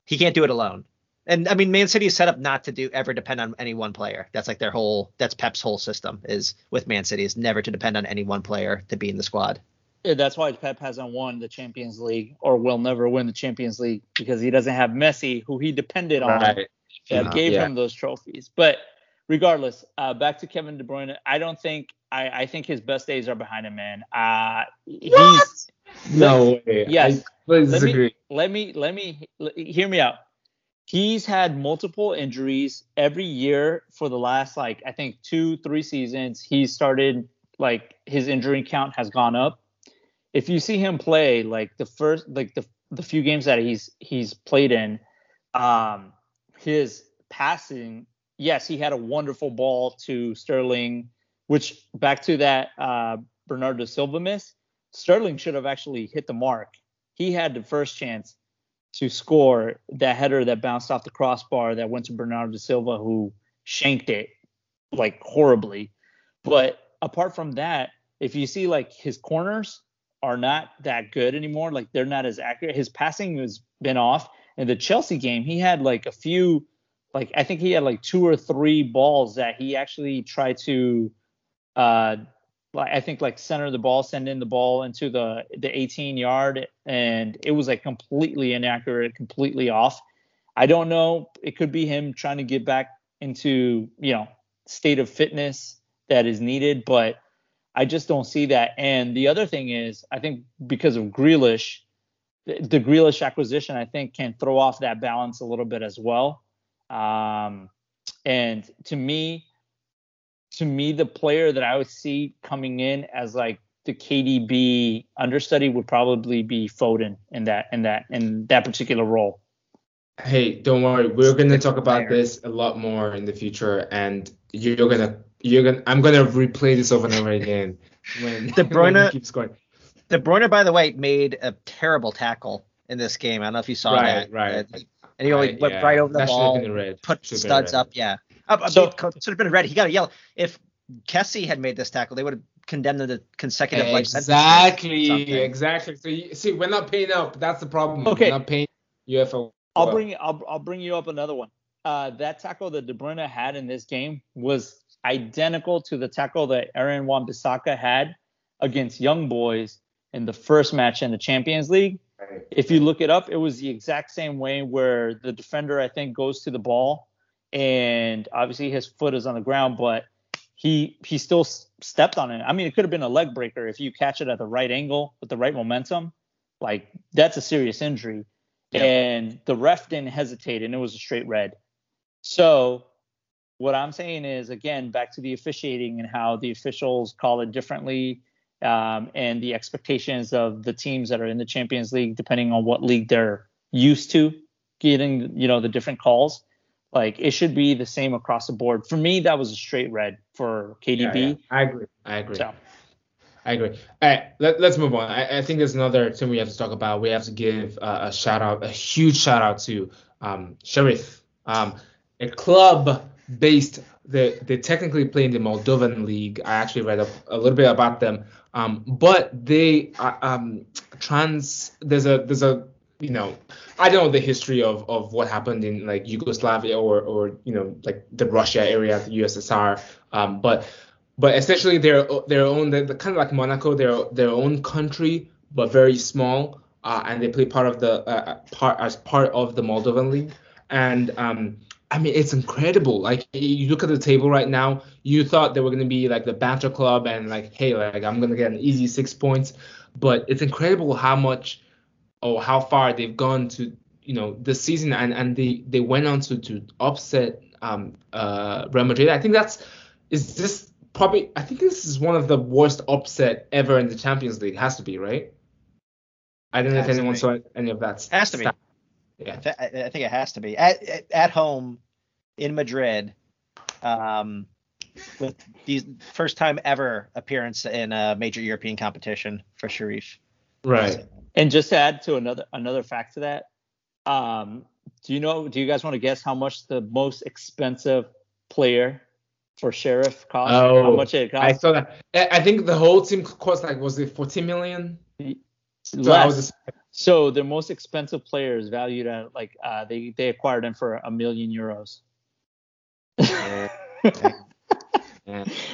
he can't do it alone. And I mean, Man City is set up not to do ever depend on any one player. That's like their whole. That's Pep's whole system is with Man City is never to depend on any one player to be in the squad. Yeah, that's why Pep hasn't won the Champions League or will never win the Champions League because he doesn't have Messi, who he depended on, Right. that Yeah, gave yeah. him those trophies. But regardless, uh, back to Kevin De Bruyne. I don't think I, I think his best days are behind him, man. Uh, he's No way. Yes. I please let me let me let me hear me out. He's had multiple injuries every year for the last like I think two three seasons. He started like his injury count has gone up. If you see him play like the first like the the few games that he's he's played in, um, his passing, yes, he had a wonderful ball to Sterling, which back to that uh, Bernardo Silva miss. Sterling should have actually hit the mark. He had the first chance to score that header that bounced off the crossbar that went to Bernardo Silva, who shanked it like horribly. But apart from that, if you see like his corners are not that good anymore, like they're not as accurate. His passing has been off. In the Chelsea game, he had like a few, like I think he had like two or three balls that he actually tried to uh like I think like center the ball, send in the ball into the the 18 yard, and it was like completely inaccurate, completely off. I don't know. It could be him trying to get back into you know state of fitness that is needed, but I just don't see that. And the other thing is, I think because of Grealish, the, the Grealish acquisition, I think can throw off that balance a little bit as well. Um, and to me, to me, the player that I would see coming in as like the KDB understudy would probably be Foden in that in that in that particular role. Hey, don't worry. We're gonna talk about this a lot more in the future, and you're gonna you're gonna I'm gonna replay this over and over again *laughs* when De *laughs* Bruyne- he keeps going. De Bruyne, by the way, made a terrible tackle in this game. I don't know if you saw Right, that. right. Uh, and he only Right, went yeah. right over the That ball, been red. put Should have been studs red. up. Yeah. Uh, I So- mean, it should have been red. He got a yellow. If Kessie had made this tackle, they would have condemned him to consecutive life Exactly, something. exactly. So you see, we're not paying up. That's the problem. Okay. We're not paying UFO. I'll bring I'll I'll bring you up another one. Uh, that tackle that De Bruyne had in this game was identical to the tackle that Aaron Wan-Bissaka had against Young Boys in the first match in the Champions League. If you look it up, it was the exact same way where the defender I think goes to the ball and obviously his foot is on the ground, but he he still stepped on it. I mean, it could have been a leg breaker if you catch it at the right angle with the right momentum. Like that's a serious injury. Yeah. And the ref didn't hesitate, and it was a straight red. So what I'm saying is again back to the officiating and how the officials call it differently, um, and the expectations of the teams that are in the Champions League, depending on what league they're used to getting, you know, the different calls. Like it should be the same across the board. For me, that was a straight red for Yeah, KDB. yeah. I agree. I agree. So I agree. All right, let, let's move on. I, I think there's another team we have to talk about. We have to give uh, a shout out, a huge shout out to um, Sheriff, um, a club based. They they technically play in the Moldovan league. I actually read a, a little bit about them, um, but they are um, trans. There's a there's a you know I don't know the history of, of what happened in like Yugoslavia or or you know like the Russia area, the USSR. Um, but but essentially they're their own they're kind of like Monaco, they're their own country but very small, uh, and they play part of the uh, part as part of the Moldovan league. And um, I mean, it's incredible. Like you look at the table right now, you thought they were gonna be like the banter club and like, hey, like I'm gonna get an easy six points, but it's incredible how much or how far they've gone to, you know, this season and and they they went on to to upset um uh Real Madrid. I think that's is this probably I think this is one of the worst upset ever in the Champions League. It has to be right. I don't know if anyone saw any of that. Has to be. Yeah. I, I think it has to be at at, at home in Madrid. Um, with the first time ever appearance in a major European competition for Sheriff. Right. And just to add to another another fact to that, um, do you know? Do you guys want to guess how much the most expensive player for Sheriff cost? Oh, how much it cost? I saw that. I I think the whole team cost like was it 14 million? So I Less. just, So their most expensive player is valued at like uh, they they acquired him for a million euros, yeah. *laughs*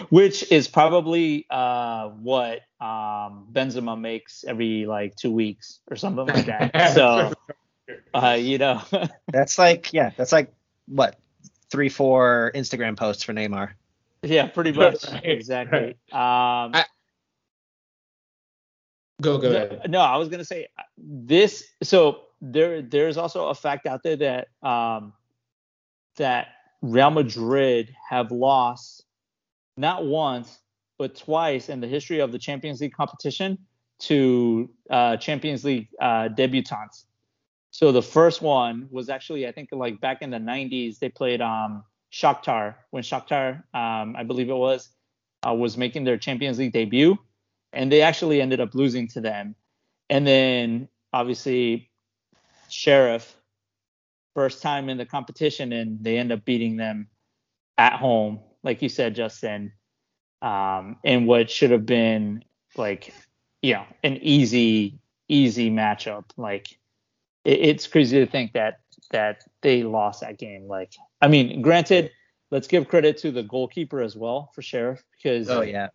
which is probably uh, what um, Benzema makes every like two weeks or something like that. *laughs* so uh, you know, *laughs* That's like yeah, that's like what three four Instagram posts for Neymar. yeah, pretty much Right, exactly. Um, I- Go go no, ahead. no, I was gonna say uh, this. So there, there's also a fact out there that um, that Real Madrid have lost not once but twice in the history of the Champions League competition to uh, Champions League uh, debutants. So the first one was actually, I think, like back in the 90s, they played um, Shakhtar when Shakhtar, um, I believe it was, uh, was making their Champions League debut, and they actually ended up losing to them. And then obviously Sheriff, first time in the competition, and they end up beating them at home, like you said, Justin, um, in what should have been like, you know, an easy, easy matchup. Like it, it's crazy to think that that they lost that game. Like, I mean, granted, let's give credit to the goalkeeper as well for Sheriff because Oh yeah.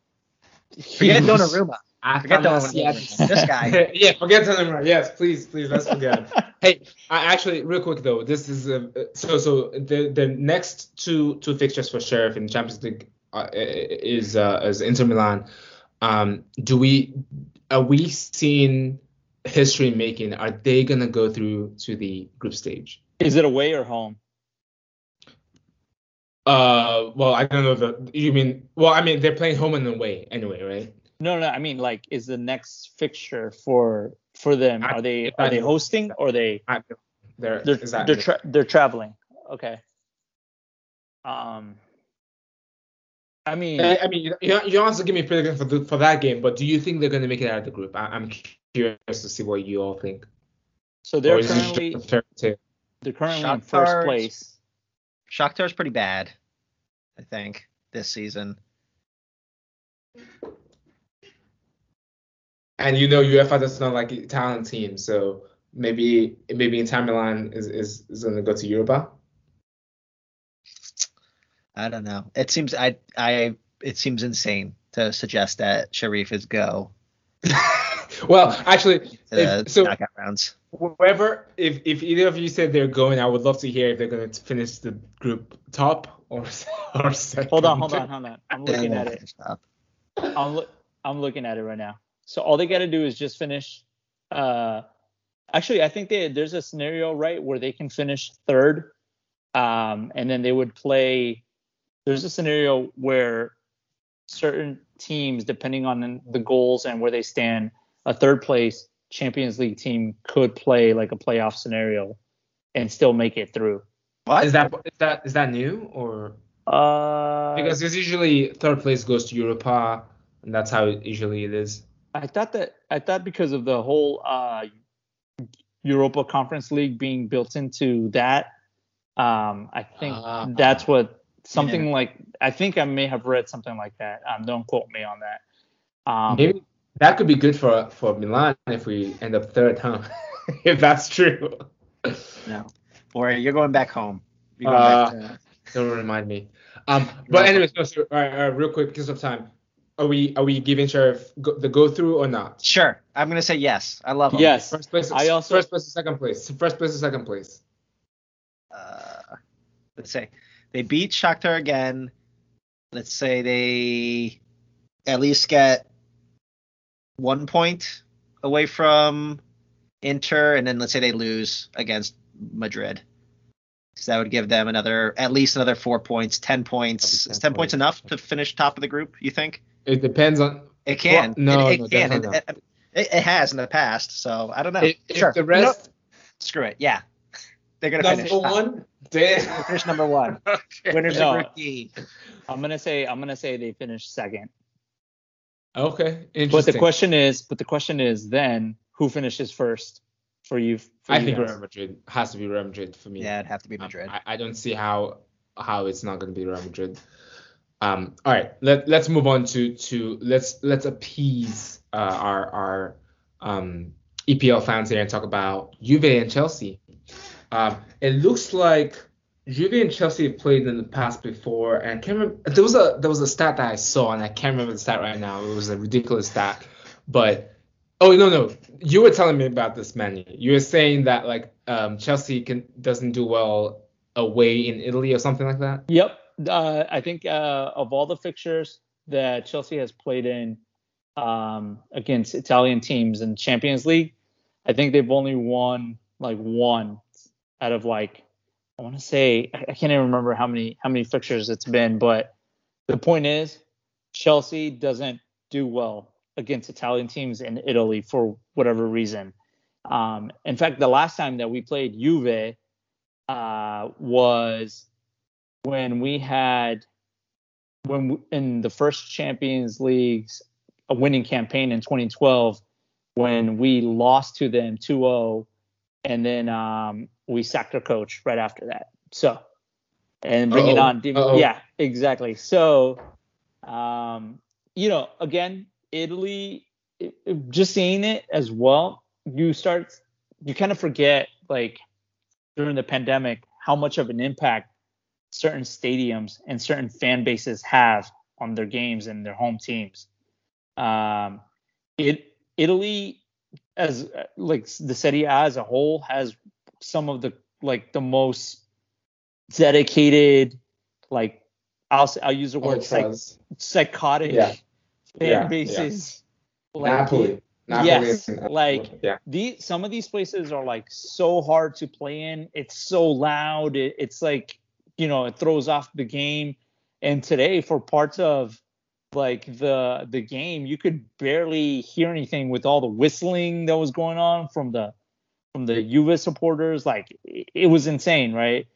he Forget was- Donnarumma. I Forget found Donnarumma. that- This guy. *laughs* yeah, forget Donnarumma. Yes, please, please, let's forget. *laughs* hey, I actually, real quick though, this is uh, so so the the next two two fixtures for Sheriff in Champions League uh, is uh, is Inter Milan. Um, do we are we seeing history making? Are they gonna go through to the group stage? Is it away or home? Uh, well, I don't know the. You mean? Well, I mean they're playing home and away anyway, right? No, no. I mean, like, is the next fixture for for them? I- Are they are they hosting or they I, they're they're exactly. they're tra- they're traveling? Okay. Um. I mean, I I mean, you you you don't have to give me a prediction for the, for that game, but do you think they're going to make it out of the group? I, I'm curious to see what you all think. so they're or is it just currently a fairy tale? they're currently in first Shakhtar's- place. Shakhtar's pretty bad, I think, this season. And you know, UEFA does not like Italian teams, so maybe maybe Inter Milan is is, is going to go to Europa. I don't know. It seems I I it seems insane to suggest that Sheriff is go *laughs* well, actually, to the if, so knockout rounds. whoever, if if either of you said they're going, I would love to hear if they're going to finish the group top or *laughs* or second. Hold on, hold on, hold on. I'm looking at it. I'm look I'm looking at it right now. So all they got to do is just finish. Uh, actually, I think they, there's a scenario right where they can finish third, um, and then they would play. There's a scenario where certain teams, depending on the goals and where they stand, a third place Champions League team could play like a playoff scenario and still make it through. What? Is that is that is that new or Uh, because it's usually third place goes to Europa, and that's how usually it is. I thought that I thought because of the whole uh, Europa Conference League being built into that, um, I think Ah. that's what something like I think I may have read something like that. Um, don't quote me on that. Um, Maybe that could be good for for Milan if we end up third, huh? *laughs* if that's true. No. Or you're going back home. You're going uh, back to... Don't remind me. Um, but anyways, no, so, all right, all right, real quick, because of time. Are we are we giving Sheriff go, the go through or not? Sure. I'm gonna say yes. I love him. Yes. First place. I also first place, second place. First place, second place. Uh, let's say they beat Shakhtar again. Let's say they at least get one point away from Inter, and then let's say they lose against Madrid. So that would give them another, at least another four points, ten points. 10 Is ten points. points enough to finish top of the group? You think? It depends on. It can. Well, no, it, it no, can. It, it, it, has in the past, so I don't know. If, sure. If the rest. screw it. Yeah. They're gonna number finish one. Damn. Finish *laughs* number one. *laughs* okay. Winners no, of Group I'm gonna say I'm gonna say they finish second. Okay. Interesting. But the question is, but the question is then who finishes first for you? For I you think guys? Real Madrid has to be Real Madrid for me. Yeah, it'd have to be Madrid. Um, I, I, don't see how how it's not going to be Real Madrid. Um, all right, let let's move on to to let's let's appease uh, our our um, EPL fans here and talk about Juve and Chelsea. Um, it looks like Juve and Chelsea have played in the past before, and I can't remember. There was a there was a stat that I saw, and I can't remember the stat right now. It was a ridiculous stat, but oh no no, you were telling me about this, Manny. You were saying that like um, Chelsea can doesn't do well away in Italy or something like that. Yep, uh, I think uh, of all the fixtures that Chelsea has played in um, against Italian teams in Champions League, I think they've only won like one out of like I want to say I can't even remember how many how many fixtures it's been, but the point is Chelsea doesn't do well against Italian teams in Italy for whatever reason. Um, in fact, the last time that we played Juve uh, was when we had when we, in the first Champions League's a winning campaign in 2012 when we lost to them 2-0 and then um, we sacked our coach right after that. So, and bringing on, Uh-oh. yeah, exactly. So, um, you know, again, Italy, it, it, just seeing it as well, you start, you kind of forget like during the pandemic how much of an impact certain stadiums and certain fan bases have on their games and their home teams. Um, it Italy as like the Serie A as a whole has some of the like the most dedicated like I'll I'll use the word psych, psychotic yeah. fan yeah, bases. Yeah. Like, Napoli. Napoli. Yes, like yeah. these some of these places are like so hard to play in. It's so loud. It, it's like you know it throws off the game. And today for parts of like the the game, you could barely hear anything with all the whistling that was going on from the from the Juve supporters. Like it was insane, right?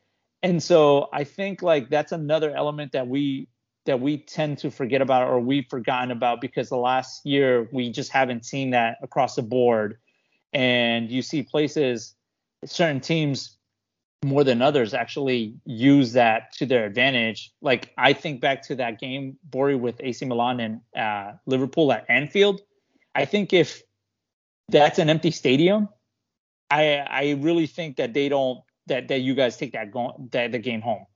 And so I think like that's another element that we that we tend to forget about or we've forgotten about because the last year we just haven't seen that across the board. And you see places, certain teams more than others actually use that to their advantage. Like I think back to that game, Bori, with AC Milan and uh, Liverpool at Anfield. I think if that's an empty stadium, I I really think that they don't that that you guys take that go, that the game home.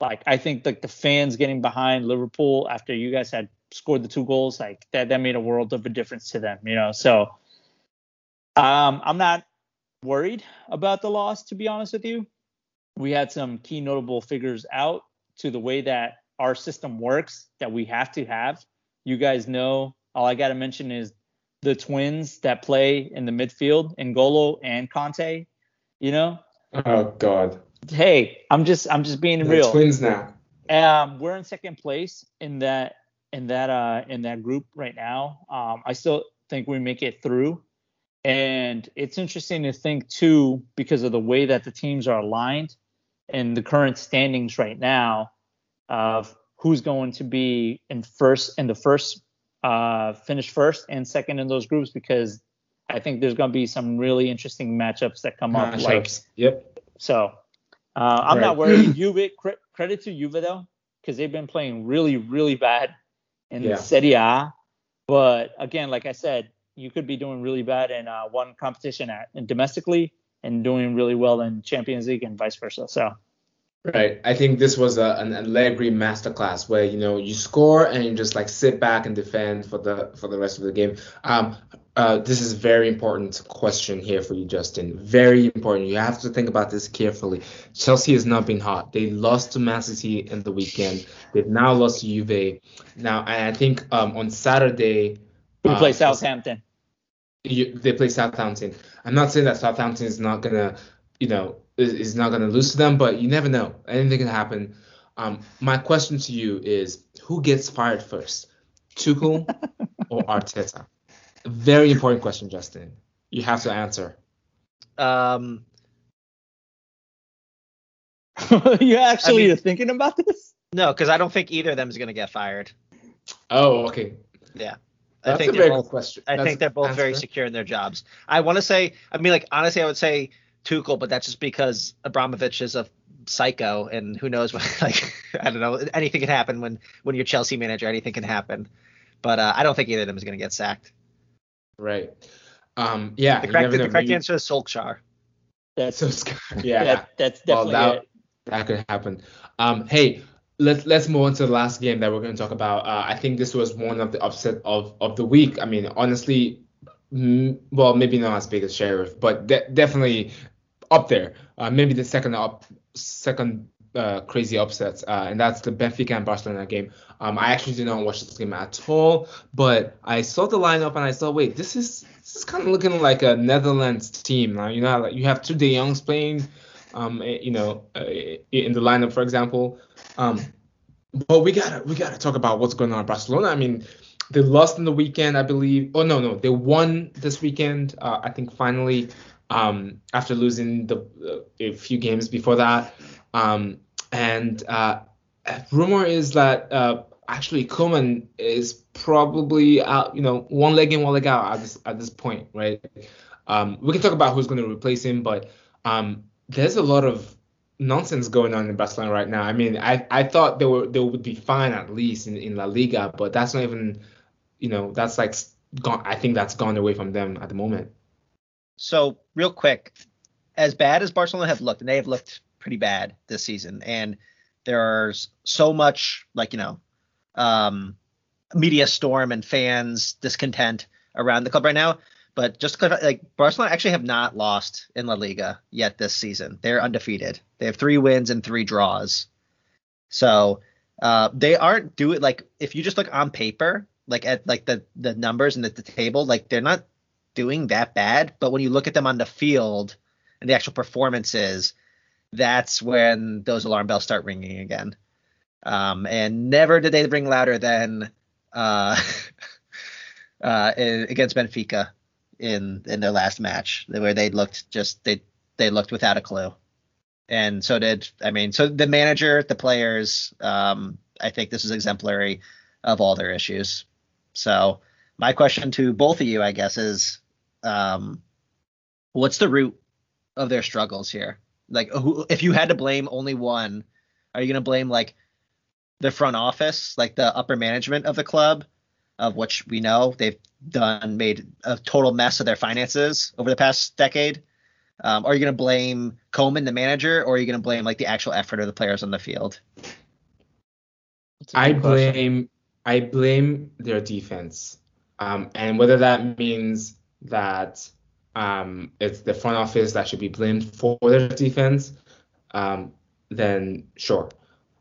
Like I think like the fans getting behind Liverpool after you guys had scored the two goals, like that that made a world of a difference to them, you know. So um I'm not worried about the loss to be honest with you we had some key notable figures out to the way that our system works that we have to have. You guys know all I got to mention is the twins that play in the midfield, N'Golo and Kanté, You know. Oh God. Hey, I'm just I'm just being the real. Twins now. Um, we're in second place in that in that uh in that group right now. Um, I still think we make it through. And it's interesting to think too, because of the way that the teams are aligned and the current standings right now of who's going to be in first in the first uh, finish first and second in those groups because I think there's going to be some really interesting matchups that come up. Like, yep. So uh, I'm right. not *clears throat* worried. Juve, credit to Juve though, because they've been playing really, really bad in yeah. Serie A. But again, like I said, you could be doing really bad in uh, one competition at and domestically, and doing really well in Champions League and vice versa. So. Right. I think this was a, an Allegri masterclass where you know you score and you just like sit back and defend for the for the rest of the game. Um, uh, this is a very important question here for you, Justin. Very important. You have to think about this carefully. Chelsea has not been hot. They lost to Man City in the weekend. They've now lost to Juve. Now, I think um, on Saturday we play uh, Southampton. You, they play Southampton. I'm not saying that Southampton is not gonna, you know, is, is not gonna lose to them, but you never know. Anything can happen. Um, my question to you is, who gets fired first, Tuchel *laughs* or Arteta? Very important question, Justin. You have to answer. Um, *laughs* you actually I mean, are thinking about this? No, because I don't think either of them is going to get fired. Oh, okay. Yeah. That's I think a very both, question. I That's think they're both answer. very secure in their jobs. I want to say, I mean, like honestly, I would say Tuchel, but that's just because Abramovich is a psycho, and who knows what? *laughs* Like, I don't know, anything can happen when when you're Chelsea manager. Anything can happen, but uh, I don't think either of them is going to get sacked. Right. Um. Yeah. The correct, the correct answer is Solskjaer. That's so *laughs* yeah. That, that's definitely well, that, it. that could happen. Um. Hey, let's let's move on to the last game that we're going to talk about. Uh, I think this was one of the upset of of the week. I mean, honestly, mm, well, maybe not as big as Sheriff, but de- definitely up there. Uh, maybe the second up, second uh, crazy upsets, uh, and that's the Benfica and Barcelona game. Um, I actually did not watch this game at all, but I saw the lineup and I saw, wait, this is this is kind of looking like a Netherlands team. Now, you know, like you have two De Jongs playing, um, eh, you know, uh, in the lineup, for example. Um, but we gotta we gotta talk about what's going on in Barcelona. I mean, they lost in the weekend, I believe. Oh no, no, they won this weekend. Uh, I think finally, um, after losing the uh, a few games before that. Um, and uh, rumor is that uh, actually Koeman is probably out, you know, one leg in, one leg out at this at this point, right? Um, we can talk about who's going to replace him, but um, there's a lot of nonsense going on in Barcelona right now. I mean, I, I thought they were they would be fine at least in, in La Liga, but that's not even, you know, that's like gone. I think that's gone away from them at the moment. So real quick, as bad as Barcelona have looked, and they have looked pretty bad this season, and there's so much like you know, um, media storm and fans discontent around the club right now. But just clarify, like Barcelona actually have not lost in La Liga yet this season. They're undefeated. They have three wins and three draws. So uh, they aren't doing like if you just look on paper, like at like the the numbers and the, the table, like they're not doing that bad. But when you look at them on the field and the actual performances, that's when those alarm bells start ringing again. Um, and never did they ring louder than uh, *laughs* uh, against Benfica in in their last match, where they looked just they they looked without a clue. And so did I mean so the manager, the players. Um, I think this is exemplary of all their issues. So my question to both of you, I guess, is um, what's the root of their struggles here? Like, who, if you had to blame only one, are you going to blame like the front office, like the upper management of the club, of which we know they've done made a total mess of their finances over the past decade? Um, are you going to blame Koeman, the manager, or are you going to blame like the actual effort of the players on the field? I blame I blame their defense, um, and whether that means that um, it's the front office that should be blamed for their defense, um, then sure.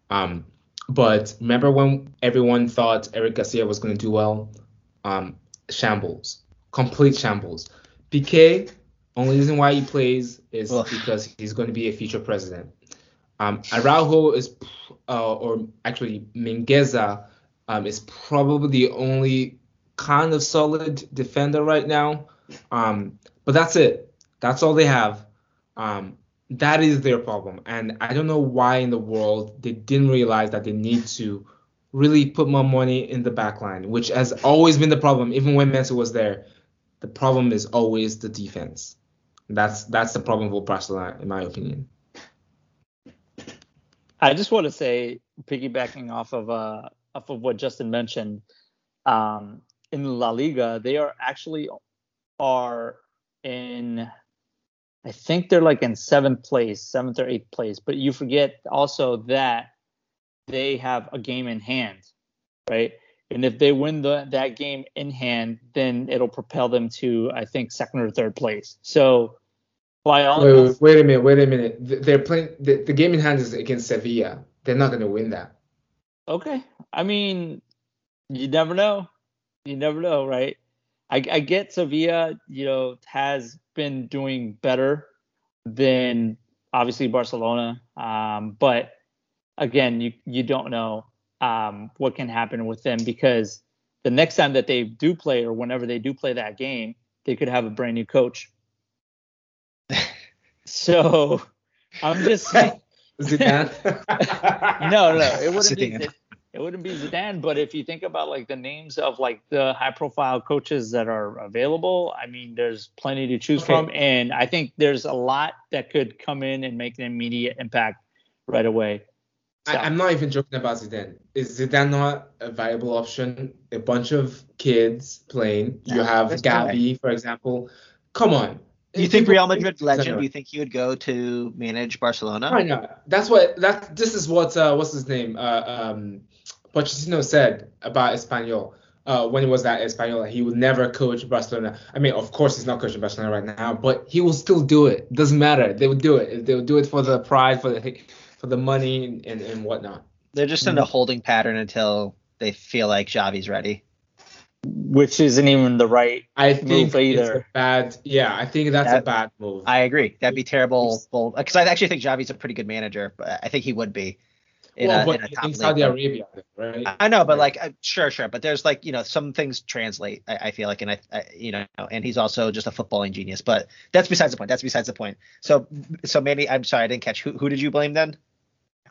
Um, but remember when everyone thought Eric Garcia was going to do well? Um, shambles, complete shambles. Piqué, only reason why he plays is Ugh. because he's going to be a future president. Um, Araujo is, uh, or actually Mingueza, um, is probably the only kind of solid defender right now. Um, but that's it. That's all they have. Um, that is their problem. And I don't know why in the world they didn't realize that they need to really put more money in the back line, which has always been the problem, even when Messi was there. The problem is always the defense. That's that's the problem for Barcelona, in my opinion. I just want to say, piggybacking off of uh off of what Justin mentioned, um, in La Liga, they are actually are in I think they're like in seventh place, seventh or eighth place. But you forget also that they have a game in hand, right? And if they win the, that game in hand, then it'll propel them to, I think, second or third place. So, by all wait, wait, wait a minute, wait a minute. They're playing the, the game in hand is against Sevilla. They're not going to win that. Okay. I mean, you never know. You never know, right? I, I get Sevilla, you know, has been doing better than obviously Barcelona, um, but again, you you don't know um, what can happen with them because the next time that they do play or whenever they do play that game, they could have a brand new coach. so I'm just *laughs* saying. *laughs* No, no, it *laughs* wouldn't be it wouldn't be Zidane, but if you think about like the names of like the high profile coaches that are available, I mean, there's plenty to choose okay. from. And I think there's a lot that could come in and make an immediate impact right away. So. I, am not even joking about Zidane. Is Zidane not a viable option? A bunch of kids playing. you have Gavi, for example. Come on. Do you think Real Madrid legend? Do you think he would go to manage Barcelona? I know. That's what that. This is what uh, what's his name? Uh, um, Pochettino said about Espanyol uh, when he was at Espanyol, he would never coach Barcelona. I mean, of course, he's not coaching Barcelona right now, but he will still do it. Doesn't matter. They would do it. They would do it for the pride, for the for the money and, and whatnot. They're just in a holding pattern until they feel like Xavi's ready. Which isn't even the right I think either. It's a bad. Yeah, I think that's that, a bad move. I agree. That'd be terrible. Because I actually think Xavi's a pretty good manager, but I think he would be in, well, a, in, a in Saudi league. Arabia, right? I know, but like, uh, sure, sure, but there's like, you know, some things translate. I, I feel like, and I, I, you know, and he's also just a footballing genius. But that's besides the point. That's besides the point. So, so maybe I'm sorry, I didn't catch. Who, who did you blame then?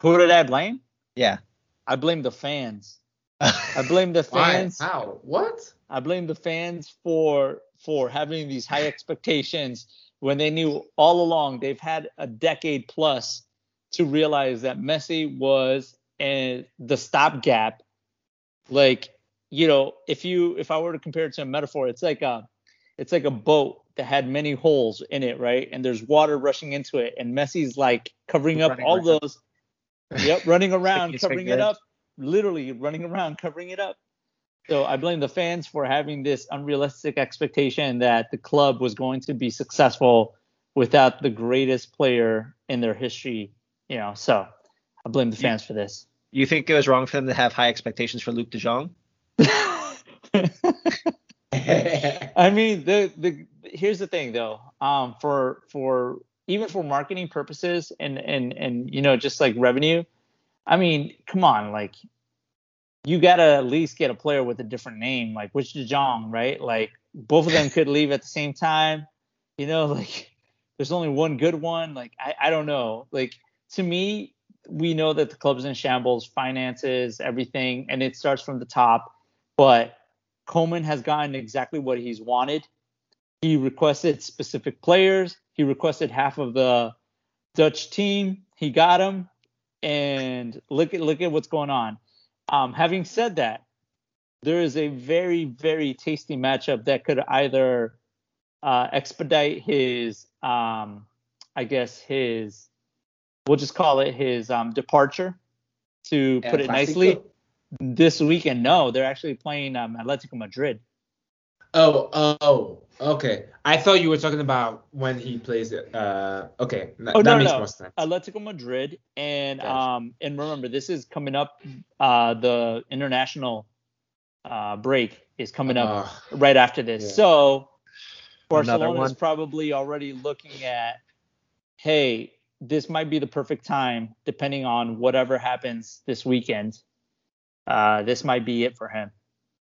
Who did I blame? Yeah, I blame the fans. *laughs* I blame the fans. Why? How? What? I blame the fans for for having these high expectations when they knew all along they've had a decade plus to realize that Messi was and the stopgap. Like, you know, if you if I were to compare it to a metaphor, it's like a it's like a boat that had many holes in it, right? And there's water rushing into it, and Messi's like covering up all around. those. Yep, running *laughs* around, covering it up, literally running around, covering it up. So I blame the fans for having this unrealistic expectation that the club was going to be successful without the greatest player in their history you know, so I blame the fans for this. You think it was wrong for them to have high expectations for Luuk de Jong? *laughs* I mean, the the here's the thing though. Um, for for even for marketing purposes and and and you know just like revenue, I mean, come on, like you gotta at least get a player with a different name, like which De Jong, right? Like both of them could *laughs* leave at the same time. You know, like there's only one good one. Like I I don't know, like to me, we know that the club's in shambles, finances, everything, and it starts from the top. But Koeman has gotten exactly what he's wanted. He requested specific players. He requested half of the Dutch team. He got them, and look at look at what's going on. Um, having said that, there is a very very tasty matchup that could either uh, expedite his, um, I guess his we'll just call it his um, departure to put it nicely. This weekend no they're actually playing um, atletico madrid. Oh oh okay. I thought you were talking about when he plays it uh okay that, oh, that no, makes no. more sense. Atletico madrid and gotcha. um and remember this is coming up uh the international uh break is coming up uh, right after this. Yeah. so barcelona is probably already looking at hey this might be the perfect time, depending on whatever happens this weekend. Uh, this might be it for him.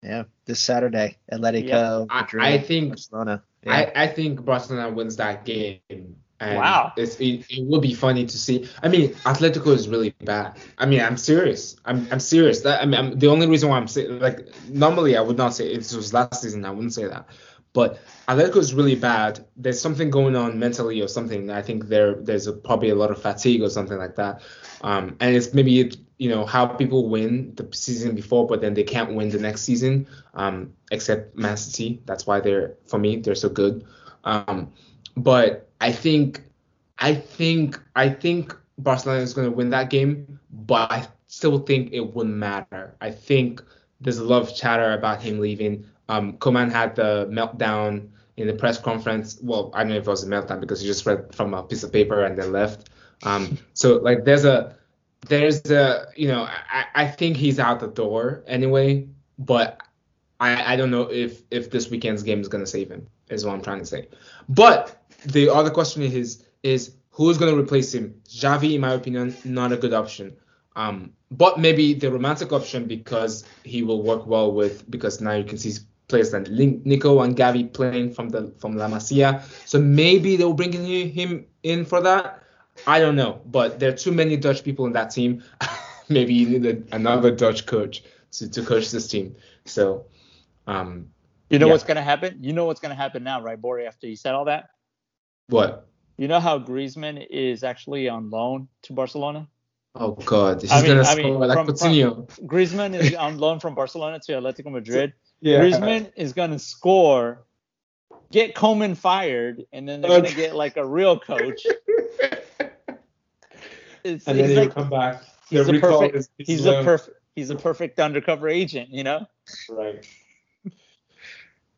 Yeah, this Saturday, Atletico yeah. Madrid, I, I think Barcelona. Yeah. I, I think Barcelona wins that game. And wow. It's, it, it will be funny to see. I mean, Atletico is really bad. I mean, I'm serious. I'm, I'm serious. That I mean, I'm, the only reason why I'm saying like normally I would not say it was last season I wouldn't say that. But Atletico is really bad. There's something going on mentally or something. I think there there's a, probably a lot of fatigue or something like that. Um, and it's maybe it, you know how people win the season before, but then they can't win the next season. Um, except Man City. That's why they're for me they're so good. Um, but I think, I think, I think Barcelona is going to win that game, but I still think it wouldn't matter. I think there's a lot of chatter about him leaving. Um, Koeman had the meltdown in the press conference. Well, I don't know if it was a meltdown because he just read from a piece of paper and then left. Um, *laughs* so like there's a there's a you know I, I think he's out the door anyway, but I, I don't know if if this weekend's game is gonna save him is what I'm trying to say. But the other question is is who's gonna replace him? Javi, in my opinion, not a good option. Um, but maybe the romantic option because he will work well with because now you can see players like Nico and Gavi playing from the from La Masia. So maybe they'll bring him in for that. I don't know, but there are too many Dutch people in that team. *laughs* maybe you need another Dutch coach to, to coach this team. So, um, you know yeah. what's gonna happen? You know what's gonna happen now, right, Bori? After you said all that. What? You know how Griezmann is actually on loan to Barcelona? Oh God, he's I mean, gonna I score mean, like from- Coutinho. Griezmann is *laughs* on loan from Barcelona to Atletico Madrid. Yeah. Griezmann is gonna score, get Koeman fired, and then they're gonna get like a real coach. *laughs* It's, and then he's he'll like, come back. he's The a perfect, is- is he's a low. perfect, he's a perfect undercover agent, you know. Right.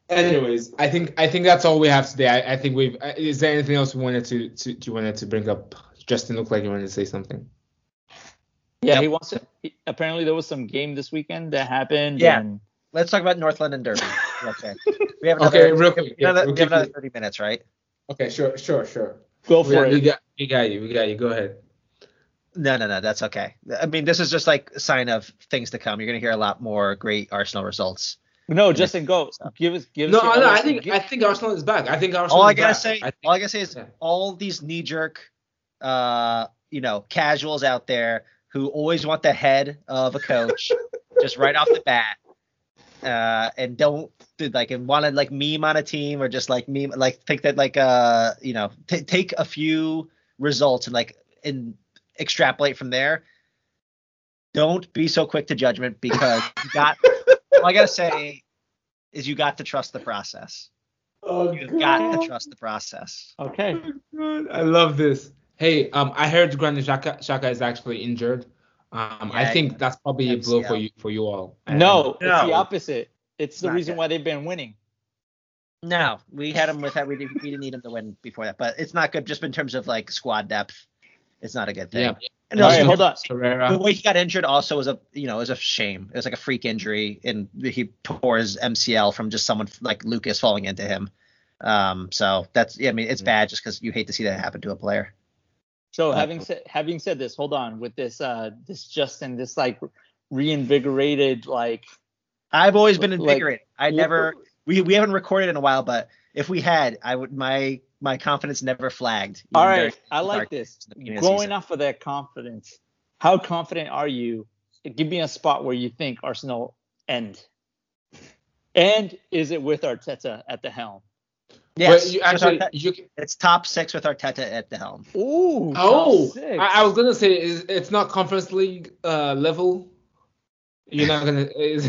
Anyways, I think I think that's all we have today. I, I think we've. uh, Is there anything else we wanted to, to you wanted to bring up? Justin looked like you wanted to say something. Yeah, Yep. he wants to. he- apparently, there was some game this weekend that happened. Yeah. and- Let's talk about North London Derby. *laughs* Okay. We have Okay, real quick. we have yeah, another, we'll we have another 30 minutes, right? okay, sure, sure, sure. go for we it. got, we got you. We got you. Go ahead. No, no, no, that's okay. I mean, this is just like a sign of things to come. You're going to hear a lot more great Arsenal results. No, Justin, go. Give us, give No, us. your no. I think gi- I think Arsenal is back. I think Arsenal. All I is gotta back. say, I think, all I gotta say is yeah. all these knee jerk, uh, you know, casuals out there who always want the head of a coach *laughs* just right off the bat, uh, and don't do, like and want to like meme on a team or just like meme like think that like uh you know t- take a few results and like and extrapolate from there. Don't be so quick to judgment because you got. *laughs* all I gotta say is you got to trust the process. Oh, You've got to trust the process. Okay. God, I love this. Hey, um, I heard Granit Xhaka, Xhaka is actually injured. Um, I Yeah, think that's probably a blow for you for you all. And- No, it's the opposite. It's the Not reason yet. why they've been winning. No, we had him with that. We didn't, we didn't need him to win before that, but it's not good. Just in terms of like squad depth, it's not a good thing. Yeah. And All also, hold on. the way he got injured also was a you know it was a shame. It was like a freak injury, and he tore his MCL from just someone like Lucas falling into him. Um, so that's yeah, I mean it's Mhm. bad just because you hate to see that happen to a player. So having said having said this, hold on with this uh this Justin this like reinvigorated like I've always been Like- invigorated. I never we we haven't recorded in a while, but if we had, I would my my confidence never flagged. all right I like this days in the beginning of the going season. off of that confidence how confident are you give me a spot where you think Arsenal end and is it with Arteta at the helm Yes, But you actually Arteta- you it's top six with Arteta at the helm. Ooh Oh, top six. I, I was gonna say is it's not conference league uh, level. You're not gonna. *laughs* Is,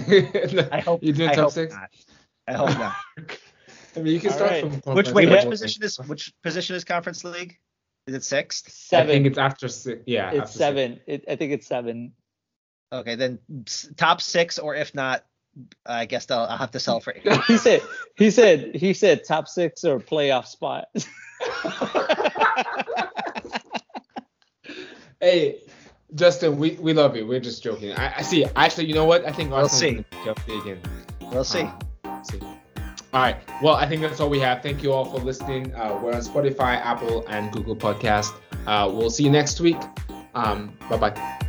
I hope you're doing I top six. not. I hope not. *laughs* I mean, you can All start right. from Which conference wait, which position is which position is conference league? Is it sixth? Seven. I think it's after six. Yeah, it's after six. seven it, I think it's seven Okay, then top six, or if not, I guess I'll, I'll have to sell for. eight. *laughs* he said he said he said top six or playoff spot *laughs* Hey, Justin, we, we love you. We're just joking. I, I see. Actually, you know what? I think We'll Arsenal see. is gonna pick up again. We'll see. Um, see. All right. Well, I think that's all we have. Thank you all for listening. Uh, we're on Spotify, Apple, and Google Podcast. Uh, we'll see you next week. Um, bye bye.